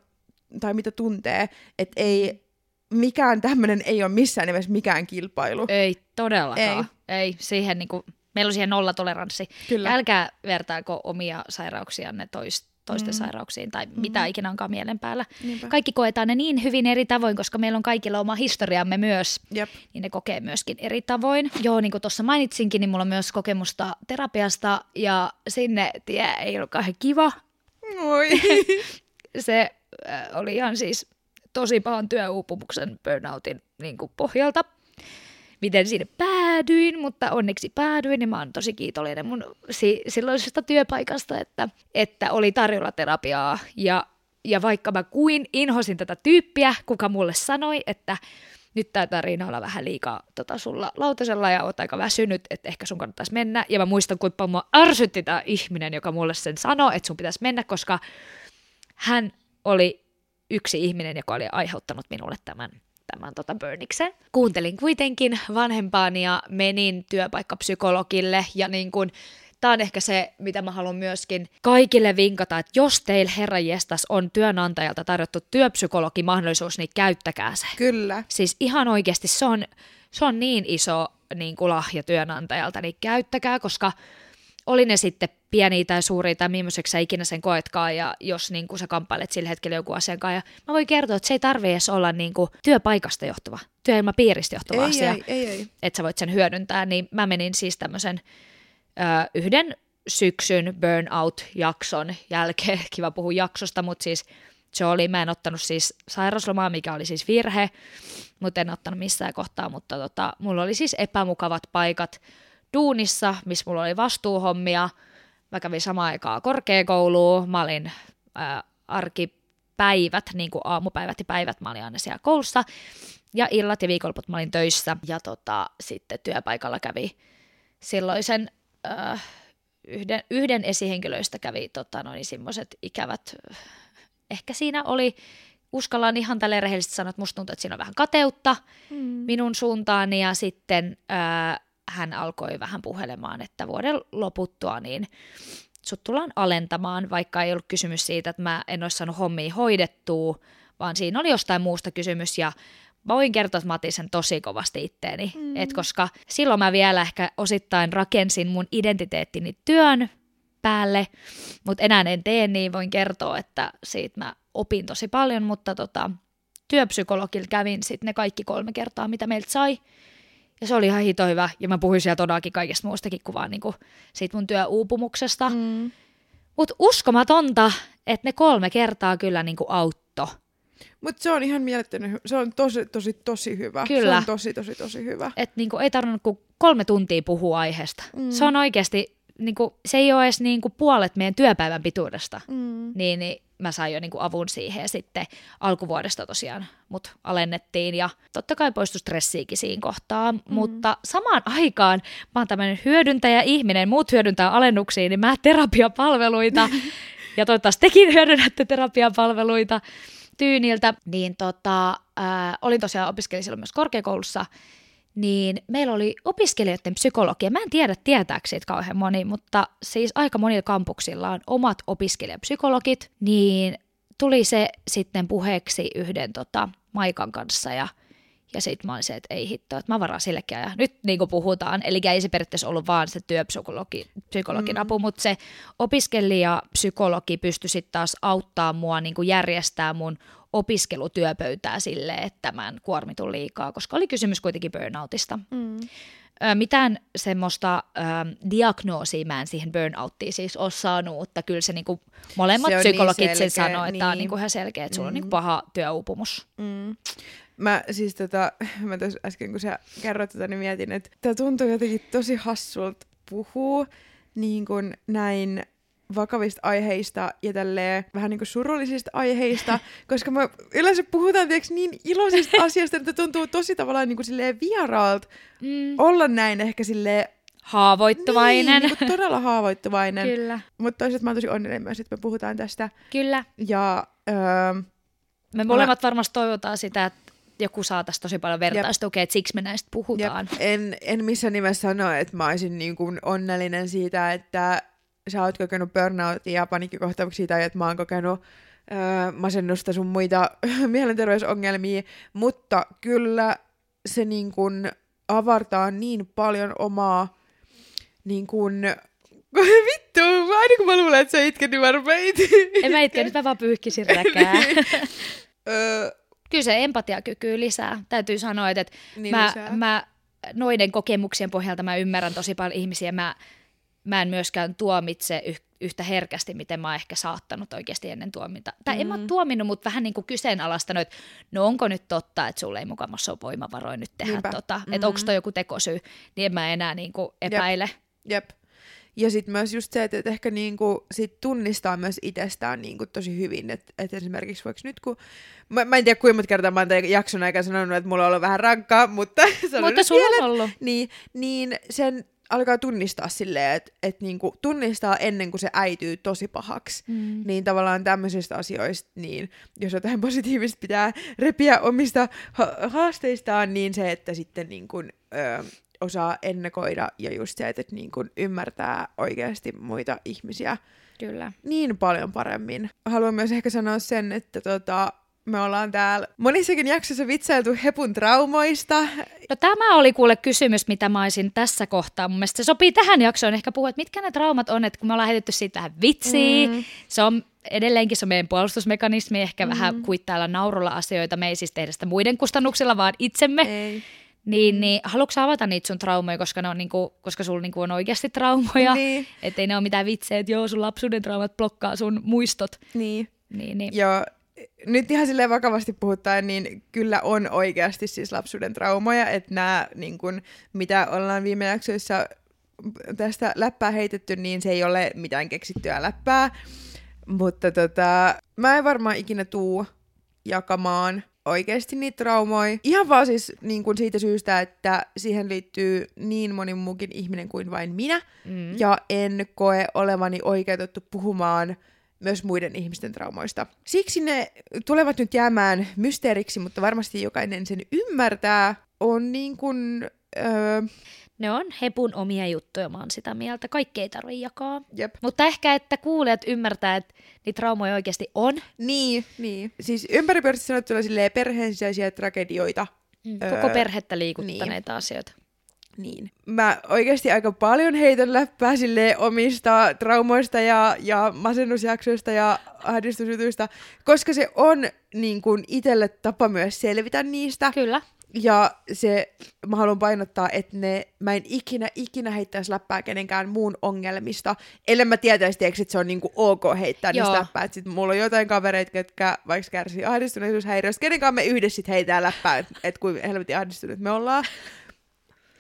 tai mitä tuntee. Että ei, mikään tämmöinen ei ole missään nimessä mikään kilpailu. Ei todellakaan. Ei. ei siihen niinku, meillä on siihen nollatoleranssi. Kyllä. Ja älkää vertaako omia sairauksianne tois, toisten mm. sairauksiin tai mm. mitä ikinä onkaan mielen päällä. Niinpä. Kaikki koetaan ne niin hyvin eri tavoin, koska meillä on kaikilla oma historiamme myös, Jep. niin ne kokee myöskin eri tavoin. Joo, niin kuin tuossa mainitsinkin, niin mulla on myös kokemusta terapiasta ja sinne tie ei ollut kauhean kiva. Oi. Se äh, oli ihan siis tosi pahan työuupumuksen burnoutin niin kuin pohjalta. Miten sinne päädyin, mutta onneksi päädyin ja mä oon tosi kiitollinen mun si- silloisesta työpaikasta, että, että oli tarjolla terapiaa. Ja, ja vaikka mä kuin inhosin tätä tyyppiä, kuka mulle sanoi, että nyt tää tarina olla vähän liikaa tota, sulla lautasella ja oot aika väsynyt, että ehkä sun kannattaisi mennä. Ja mä muistan, kuinka mua ärsytti tämä ihminen, joka mulle sen sanoi, että sun pitäisi mennä, koska hän oli yksi ihminen, joka oli aiheuttanut minulle tämän, tämän tota burniksen. Kuuntelin kuitenkin vanhempaani ja menin työpaikkapsykologille ja niin kuin, Tämä on ehkä se, mitä mä haluan myöskin kaikille vinkata, että jos teillä herranjestas on työnantajalta tarjottu työpsykologimahdollisuus, niin käyttäkää se. Kyllä. Siis ihan oikeasti se on, se on niin iso niin kuin lahja työnantajalta, niin käyttäkää, koska oli ne sitten pieniä tai suuria tai millaiseksi sä ikinä sen koetkaan, ja jos niin kuin sä kamppailet sillä hetkellä joku asian kanssa. Ja mä voin kertoa, että se ei tarvi edes olla niin kuin työpaikasta johtuva, työilmapiiristä johtuva Ei, asia, ei, ei, ei. että sä voit sen hyödyntää. Niin mä menin siis tämmöisen ö, yhden syksyn burnout-jakson jälkeen, kiva puhua jaksosta, mutta siis se oli, mä en ottanut siis sairauslomaa, mikä oli siis virhe, mutta en ottanut missään kohtaa, mutta tota, mulla oli siis epämukavat paikat duunissa, missä mulla oli vastuuhommia, mä kävin samaan aikaan korkeakouluun, mä olin ää, arkipäivät, niin kuin aamupäivät ja päivät, mä olin aina siellä koulussa, ja illat ja viikonloput mä olin töissä, ja tota, sitten työpaikalla kävi silloisen äh, yhden, yhden esihenkilöistä kävi tota, noin semmoiset ikävät, ehkä siinä oli, uskallaan ihan tälle rehellisesti sanoa, että musta tuntuu, että siinä on vähän kateutta Mm. minun suuntaani. Ja sitten äh, hän alkoi vähän puhelemaan, että vuoden loputtua niin sut tullaan alentamaan, vaikka ei ollut kysymys siitä, että mä en olisi saanut hommia hoidettua, vaan siinä oli jostain muusta kysymys ja mä voin kertoa, että mä otin sen tosi kovasti itteeni. Mm. Et koska silloin mä vielä ehkä osittain rakensin mun identiteettini työn päälle, mutta enää en tee niin, voin kertoa, että siitä mä opin tosi paljon, mutta tota, työpsykologilla kävin sitten ne kaikki kolme kertaa, mitä meiltä sai. Ja se oli ihan hito hyvä, ja mä puhuin siellä todellakin kaikesta muustakin kuin vaan niinku siitä mun työuupumuksesta. Mm. Mutta uskomatonta, että ne kolme kertaa kyllä niinku autto. Mutta se on ihan mielettömän Se on tosi, tosi, tosi hyvä. Kyllä. Se on tosi, tosi, tosi hyvä. Et niinku ei tarvinnut kuin kolme tuntia puhua aiheesta. Mm. Se on oikeasti, niinku, se ei ole edes niinku puolet meidän työpäivän pituudesta. Mm. Niin, niin mä sain jo niinku avun siihen ja sitten alkuvuodesta tosiaan mut alennettiin ja totta kai poistui stressiikin siinä kohtaa, mm. mutta samaan aikaan mä oon tämmöinen hyödyntäjä-ihminen, muut hyödyntää alennuksia, niin mä terapiapalveluita ja toivottavasti tekin hyödynnätte terapiapalveluita tyyniltä, niin tota, ää, olin tosiaan opiskelin silloin myös korkeakoulussa, niin meillä oli opiskelijoiden psykologia. Mä en tiedä, tietääkö siitä kauhean moni, mutta siis aika monilla kampuksilla on omat opiskelijapsykologit, niin tuli se sitten puheeksi yhden tota, Maikan kanssa ja ja sitten mä olin se, että ei hitto, että mä varaan sillekin ja nyt niin kuin puhutaan. Eli ei se periaatteessa ollut vaan se työpsykologin psykologin mm. apu, mutta se opiskelija-psykologi pystyi sitten taas auttaa mua niin kuin järjestää mun opiskelutyöpöytää sille, että mä en kuormitu liikaa, koska oli kysymys kuitenkin burnoutista. Mm. Mitään semmoista ähm, diagnoosia mä en siihen burnouttiin siis ole saanut, mutta kyllä se niinku, molemmat se niin psykologit niin sen sanoo, että niin. tämä on niinku ihan selkeä, että sulla mm. on niinku paha työuupumus. Mm. Mä siis tota, mä äsken kun sä kerroit tätä, niin mietin, että tämä tuntuu jotenkin tosi hassulta puhua niin kuin näin vakavista aiheista ja tälleen vähän niin kuin surullisista aiheista, koska me yleensä puhutaan tiiäks, niin iloisista asioista, että tuntuu tosi tavallaan niin kuin silleen vieraalta mm. olla näin ehkä silleen Haavoittuvainen. Niin, niin todella haavoittuvainen. Kyllä. Mutta toisaalta mä oon tosi onnellinen myös, että me puhutaan tästä. Kyllä. Ja öö, me molemmat mä... varmasti toivotaan sitä, että joku saa tästä tosi paljon vertaistukea, että siksi me näistä puhutaan. Jep. En, en missään nimessä sano, että mä olisin niin kuin onnellinen siitä, että sä oot kokenut burnoutia ja paniikkikohtauksia tai että mä oon kokenut öö, masennusta sun muita mielenterveysongelmia, mutta kyllä se niin kuin avartaa niin paljon omaa niin kuin Vittu, mä aina kun mä luulen, että sä itken, niin mä rupean En mä itke, nyt mä vaan pyyhkisin räkää. Kyllä se empatiakyky lisää. Täytyy sanoa, että, niin mä, mä noiden kokemuksien pohjalta mä ymmärrän tosi paljon ihmisiä. Mä, mä en myöskään tuomitse yhtä herkästi, miten mä oon ehkä saattanut oikeasti ennen tuomita. Tai mm. en mä mm. tuominnut, mutta vähän niin kuin kyseenalaistanut, että no onko nyt totta, että sulle ei mukamassa ole voimavaroja nyt tehdä Niinpä. tota, mm-hmm. että onko toi joku tekosyy, niin en mä enää niin kuin epäile. Jep. Jep. Ja sitten myös just se, että, ehkä niinku sit tunnistaa myös itsestään niinku tosi hyvin, että et esimerkiksi vaikka nyt kun, mä, mä en tiedä kuinka monta kertaa mä oon jakson aikana sanonut, että mulla on ollut vähän rankkaa, mutta Mutta sulla on ollut. Niin, niin sen alkaa tunnistaa silleen, että et niinku tunnistaa ennen kuin se äityy tosi pahaksi. Mm. Niin tavallaan tämmöisistä asioista, niin jos jotain positiivista pitää repiä omista ha- haasteistaan, niin se, että sitten niinku, ö, osaa ennakoida ja just se, että, että niin kuin ymmärtää oikeasti muita ihmisiä Kyllä. niin paljon paremmin. Haluan myös ehkä sanoa sen, että tota, me ollaan täällä monissakin jaksossa vitsailtu hepun traumoista. No tämä oli kuule kysymys, mitä mä olisin tässä kohtaa. Mun mielestä se sopii tähän jaksoon ehkä puhua, että mitkä ne traumat on, että kun me ollaan heitetty siitä vähän vitsiä, mm. se on edelleenkin se on meidän puolustusmekanismi, ehkä mm. vähän kuittailla naurulla asioita, me ei siis tehdä sitä muiden kustannuksilla, vaan itsemme. Ei. Niin, niin haluatko avata niitä sun traumoja, koska, ne on niinku, koska sulla niinku on oikeasti traumoja, niin. ettei ne ole mitään vitsejä, että joo, sun lapsuuden traumat blokkaa sun muistot. Niin. niin, niin. Joo, nyt ihan silleen vakavasti puhutaan, niin kyllä on oikeasti siis lapsuuden traumoja, että nämä, niin kun, mitä ollaan viime jaksoissa tästä läppää heitetty, niin se ei ole mitään keksittyä läppää. Mutta tota, mä en varmaan ikinä tuu jakamaan oikeasti niitä traumoja. Ihan vaan siis niin kuin siitä syystä, että siihen liittyy niin moni muukin ihminen kuin vain minä. Mm. Ja en koe olevani oikeutettu puhumaan myös muiden ihmisten traumoista. Siksi ne tulevat nyt jäämään mysteeriksi, mutta varmasti jokainen sen ymmärtää. On niin kuin Öö, Ne on hepun omia juttuja, mä oon sitä mieltä. Kaikki ei tarvitse jakaa. jep. Mutta ehkä, että kuulijat ymmärtää, että niitä traumoja oikeasti on. Niin, niin. Siis ympäripyöräisesti sanottuna silleen perheen sisäisiä tragedioita. Koko Öö, perhettä liikuttaneita niin. asioita. Niin. Mä oikeasti aika paljon heitän läppää silleen omista traumoista ja, ja masennusjaksoista ja ahdistusjutuista, koska se on niin kuin itselle tapa myös selvitä niistä. Kyllä. Ja se, mä haluan painottaa, että ne, mä en ikinä, ikinä heittäisi läppää kenenkään muun ongelmista, ellei mä tietäisi, tiiäks, että se on niinku ok heittää Joo. niistä läppää. Et sit mulla on jotain kavereita, jotka vaikka kärsii ahdistuneisuushäiriöstä, kenenkaan me yhdessä sit heitään läppää, että et kuinka helvetin ahdistuneet me ollaan.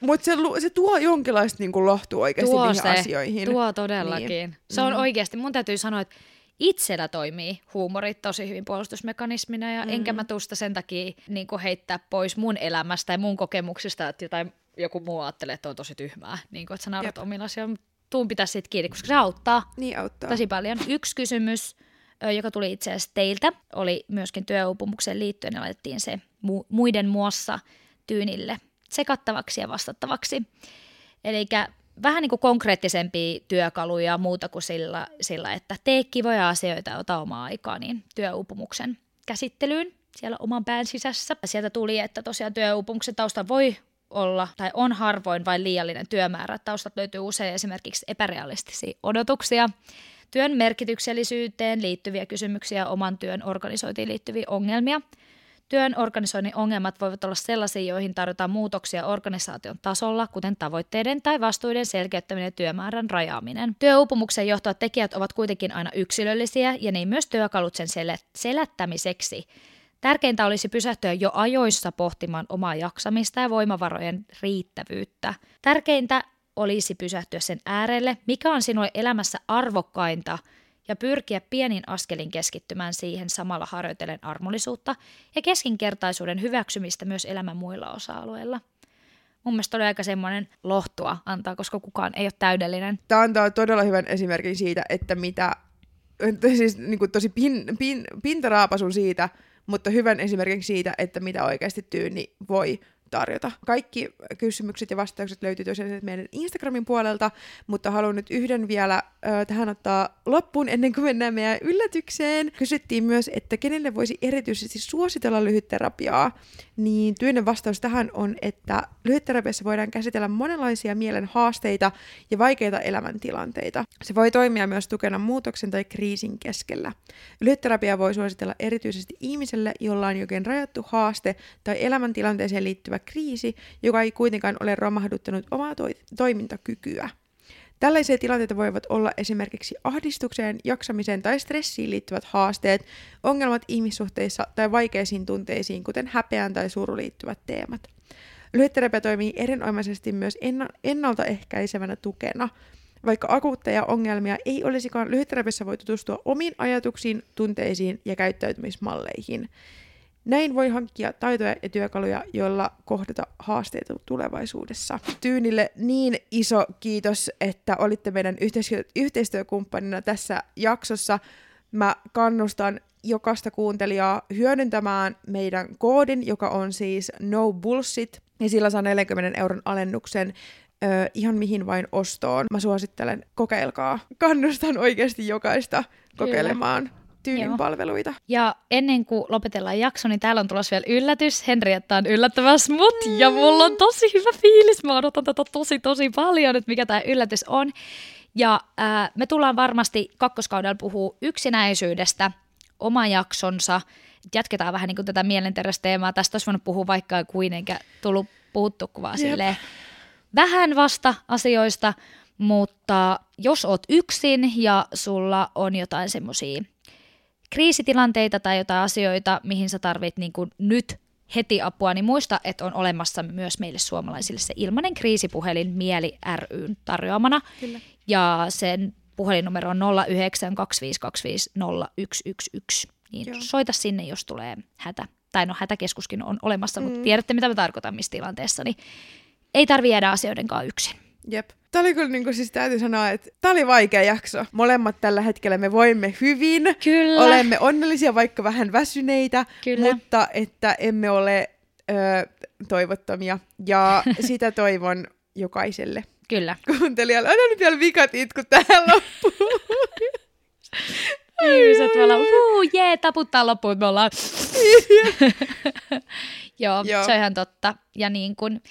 Mutta se, se tuo jonkinlaista niinku lohtua oikeasti Tuo niihin se, asioihin. tuo todellakin. Niin. Se on Mm. oikeasti, mun täytyy sanoa, että itsellä toimii huumori tosi hyvin puolustusmekanismina ja mm. enkä mä tusta sen takia niin heittää pois mun elämästä ja mun kokemuksista, että jotain, joku muu ajattelee, että on tosi tyhmää, niin kuin, että sä naurat omilla asioilla. Tuun pitää siitä kiinni, koska se auttaa Niin auttaa. tosi paljon. Yksi kysymys, joka tuli itse asiassa teiltä, oli myöskin työuupumukseen liittyen ja laitettiin se mu- muiden muassa tyynille sekattavaksi ja vastattavaksi. Eli vähän niin kuin konkreettisempia työkaluja ja muuta kuin sillä, sillä, että tee kivoja asioita ja ota omaa aikaa niin työuupumuksen käsittelyyn siellä oman pään sisässä. Sieltä tuli, että tosiaan työuupumuksen tausta voi olla tai on harvoin vain liiallinen työmäärä. Taustat löytyy usein esimerkiksi epärealistisia odotuksia, työn merkityksellisyyteen liittyviä kysymyksiä, oman työn organisointiin liittyviä ongelmia. Työn organisoinnin ongelmat voivat olla sellaisia, joihin tarvitaan muutoksia organisaation tasolla, kuten tavoitteiden tai vastuiden selkeyttäminen ja työmäärän rajaaminen. Työuupumuksen johtavat tekijät ovat kuitenkin aina yksilöllisiä ja niin myös työkalut sen sel- selättämiseksi. Tärkeintä olisi pysähtyä jo ajoissa pohtimaan omaa jaksamista ja voimavarojen riittävyyttä. Tärkeintä olisi pysähtyä sen äärelle, mikä on sinulle elämässä arvokkainta ja pyrkiä pienin askelin keskittymään siihen samalla harjoitellen armollisuutta ja keskinkertaisuuden hyväksymistä myös elämän muilla osa-alueilla. Mun mielestä oli aika semmoinen lohtua antaa, koska kukaan ei ole täydellinen. Tämä antaa todella hyvän esimerkin siitä, että mitä, siis niin kuin tosi pin, pin, pintaraapasun siitä, mutta hyvän esimerkin siitä, että mitä oikeasti tyyni voi tarjota. Kaikki kysymykset ja vastaukset löytyy tosiaan meidän Instagramin puolelta, mutta haluan nyt yhden vielä tähän ottaa loppuun ennen kuin mennään meidän yllätykseen. Kysyttiin myös, että kenelle voisi erityisesti suositella lyhytterapiaa, niin tyynne vastaus tähän on, että lyhytterapiassa voidaan käsitellä monenlaisia mielen haasteita ja vaikeita elämäntilanteita. Se voi toimia myös tukena muutoksen tai kriisin keskellä. Lyhytterapia voi suositella erityisesti ihmiselle, jolla on jokin rajattu haaste tai elämäntilanteeseen liittyvä kriisi, joka ei kuitenkaan ole romahduttanut omaa toi- toimintakykyä. Tällaisia tilanteita voivat olla esimerkiksi ahdistukseen, jaksamiseen tai stressiin liittyvät haasteet, ongelmat ihmissuhteissa tai vaikeisiin tunteisiin, kuten häpeään tai suru liittyvät teemat. Lyhytterapia toimii erinomaisesti myös enna- ennaltaehkäisevänä tukena. Vaikka akuutteja ongelmia ei olisikaan, lyhytterapiassa voi tutustua omiin ajatuksiin, tunteisiin ja käyttäytymismalleihin. Näin voi hankkia taitoja ja työkaluja, joilla kohdata haasteita tulevaisuudessa. Tyynille niin iso kiitos, että olitte meidän yhteistyö- yhteistyökumppanina tässä jaksossa. Mä kannustan jokaista kuuntelijaa hyödyntämään meidän koodin, joka on siis no bullshit, ja sillä saa 40 euron alennuksen ö, ihan mihin vain ostoon. Mä suosittelen, kokeilkaa. Kannustan oikeasti jokaista kokeilemaan tyynin Joo. palveluita. Ja ennen kuin lopetellaan jakso, niin täällä on tulossa vielä yllätys. Henrietta on yllättävässä mut ja mulla on tosi hyvä fiilis. Mä odotan tätä tosi tosi paljon, että mikä tämä yllätys on. Ja ää, me tullaan varmasti kakkoskaudella puhua yksinäisyydestä, oma jaksonsa. Jatketaan vähän niin kuin tätä mielenterveysteemaa. Tästä olisi voinut puhua vaikka kuin eikä tullut puhuttu Jep. silleen vähän vasta asioista, mutta jos oot yksin ja sulla on jotain semmoisia kriisitilanteita tai jotain asioita, mihin sä tarvit niin kuin nyt heti apua, niin muista, että on olemassa myös meille suomalaisille se ilmainen kriisipuhelin Mieli ryn tarjoamana. Kyllä. Ja sen puhelinnumero on 0925250111. Niin Joo. soita sinne, jos tulee hätä. Tai no hätäkeskuskin on olemassa, mm. mutta tiedätte mitä mä tarkoitan missä tilanteessa. Niin ei tarvi jäädä asioidenkaan yksin. Jep. Tämä oli kyllä, niin kuin, siis täytyy sanoa, että tämä oli vaikea jakso. Molemmat tällä hetkellä me voimme hyvin. Kyllä. Olemme onnellisia, vaikka vähän väsyneitä, Kyllä. mutta että emme ole öö, toivottomia. Ja sitä toivon jokaiselle Kyllä. kuuntelijalle. Anna nyt vielä vikat itkut tähän loppuun. Ihmiset tuolla, uu, jee, taputtaa loppuun, me ollaan. Joo, Joo. se on ihan totta. Ja niin kuin,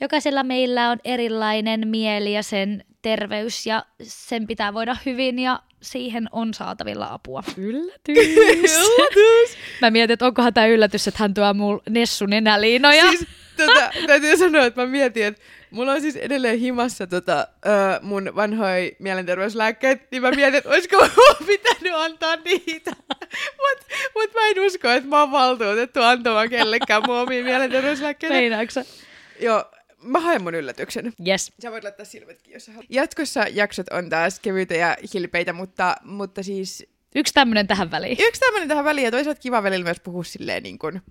jokaisella meillä on erilainen mieli ja sen terveys ja sen pitää voida hyvin ja siihen on saatavilla apua. Yllätys! Yllätys. Mä mietin, että onkohan tämä yllätys, että hän tuo mulle Nessu nenäliinoja. Siis, tota, täytyy sanoa, että mä mietin, että mulla on siis edelleen himassa tota, ö, mun vanhoja mielenterveyslääkkeet, niin mä mietin, että olisiko pitänyt antaa niitä. Mut, mut mä en usko, että mä oon valtuutettu antamaan kellekään mun omia mielenterveyslääkkeitä. Meinaatko Joo, mä haen mun yllätyksen. Yes. Sä voit laittaa silmätkin, jos sä haluat. Jatkossa jaksot on taas kevyitä ja hilpeitä, mutta, mutta siis Yksi tämmönen tähän väliin. yksi tämmönen tähän väliin, ja toisaalta kiva välillä myös puhua silleen niin kuin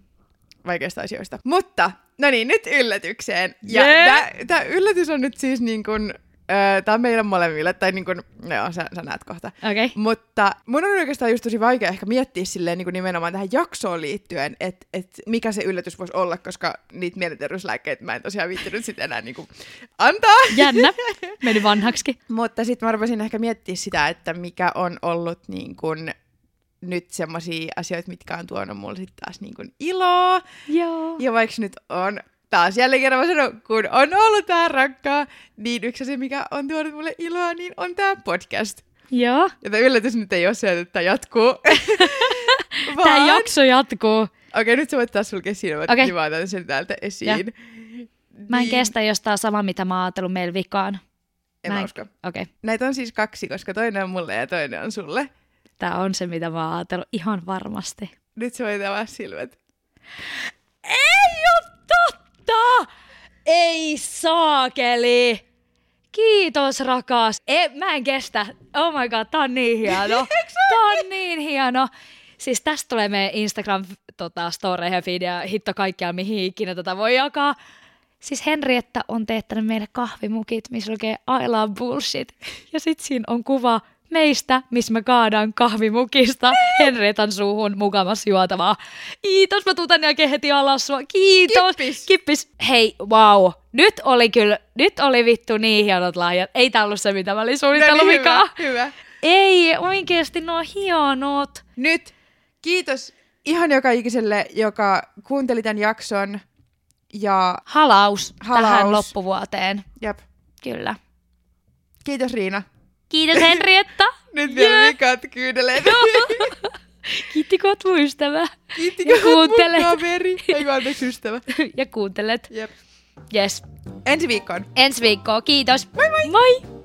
vaikeista asioista. Mutta, no niin, nyt yllätykseen. Ja Yeah. tämä yllätys on nyt siis niin kuin, äh, tämä on meidän molemmille, tai niin kuin, no sä, sä näet kohta. Okay. Mutta mun on oikeastaan just tosi vaikea ehkä miettiä silleen niin kuin nimenomaan tähän jaksoon liittyen, että et mikä se yllätys voisi olla, koska niitä mielenterveyslääkkeitä mä en tosiaan viittinyt sitten enää niin kuin antaa. Jännä. Meni vanhaksi. Mutta sitten mä arvasin ehkä miettiä sitä, että mikä on ollut niin kun nyt semmoisia asioita, mitkä on tuonut mulle sitten taas niin kun iloa. Joo. Ja vaikka nyt on taas jälleen kerran mä sanon, kun on ollut vähän rankkaa, niin yksi asia, mikä on tuonut mulle iloa, niin on tämä podcast. Joo. Ja tämä yllätys nyt ei ole se, että tämä jatkuu. Tämä jakso jatkuu. Okei, nyt sä voit taas sulkea silmät, okay. niin mä otan sen täältä esiin. Mä en Niin, kestä, jos tää on sama, mitä mä oon ajatellut meillä vikaan. En mä en- usko. Okei. Okay. Näitä on siis kaksi, koska toinen on mulle ja toinen on sulle. Tää on se, mitä mä oon ajatellut ihan varmasti. Nyt sä voit avaa silmät. Ei totta! Ei saakeli! Kiitos rakas. E, mä en kestä. Oh my god, tää on niin hieno. tää on niin hieno. Siis tästä tulee meidän Instagram tota, storeihin ja feed ja hitto kaikkea, mihin ikinä tätä voi jakaa. Siis Henrietta on teettänyt meille kahvimukit, missä lukee I love bullshit. Ja sit siinä on kuva meistä, missä me kaadaan kahvimukista Henrietan suuhun mukamas juotavaa. Kiitos, mä tuutan jälkeen heti alas sua. Kiitos. Kippis. Kippis. Hei, wow. Nyt oli kyllä, nyt oli vittu niin hienot lahjat. Ei tää ollut se, mitä mä olin suunnitellut No niin, hyvä, hyvä. Ei, oikeesti nuo hienot. Nyt kiitos ihan joka ikiselle, joka kuunteli tämän jakson. Ja Halaus, Halaus. tähän loppuvuoteen. jep, Kyllä. kiitos Riina. Kiitos Henrietta. Nyt vielä Jee. vikat kyydeleen. Kiitti, kun oot mun ystävä. Kiitti, kun oot mun kaveri. Ei kun anteeksi ystävä. ja kuuntelet. Jep. Yes. Ensi viikkoon. Ensi viikkoon. Kiitos. Moi moi. Moi.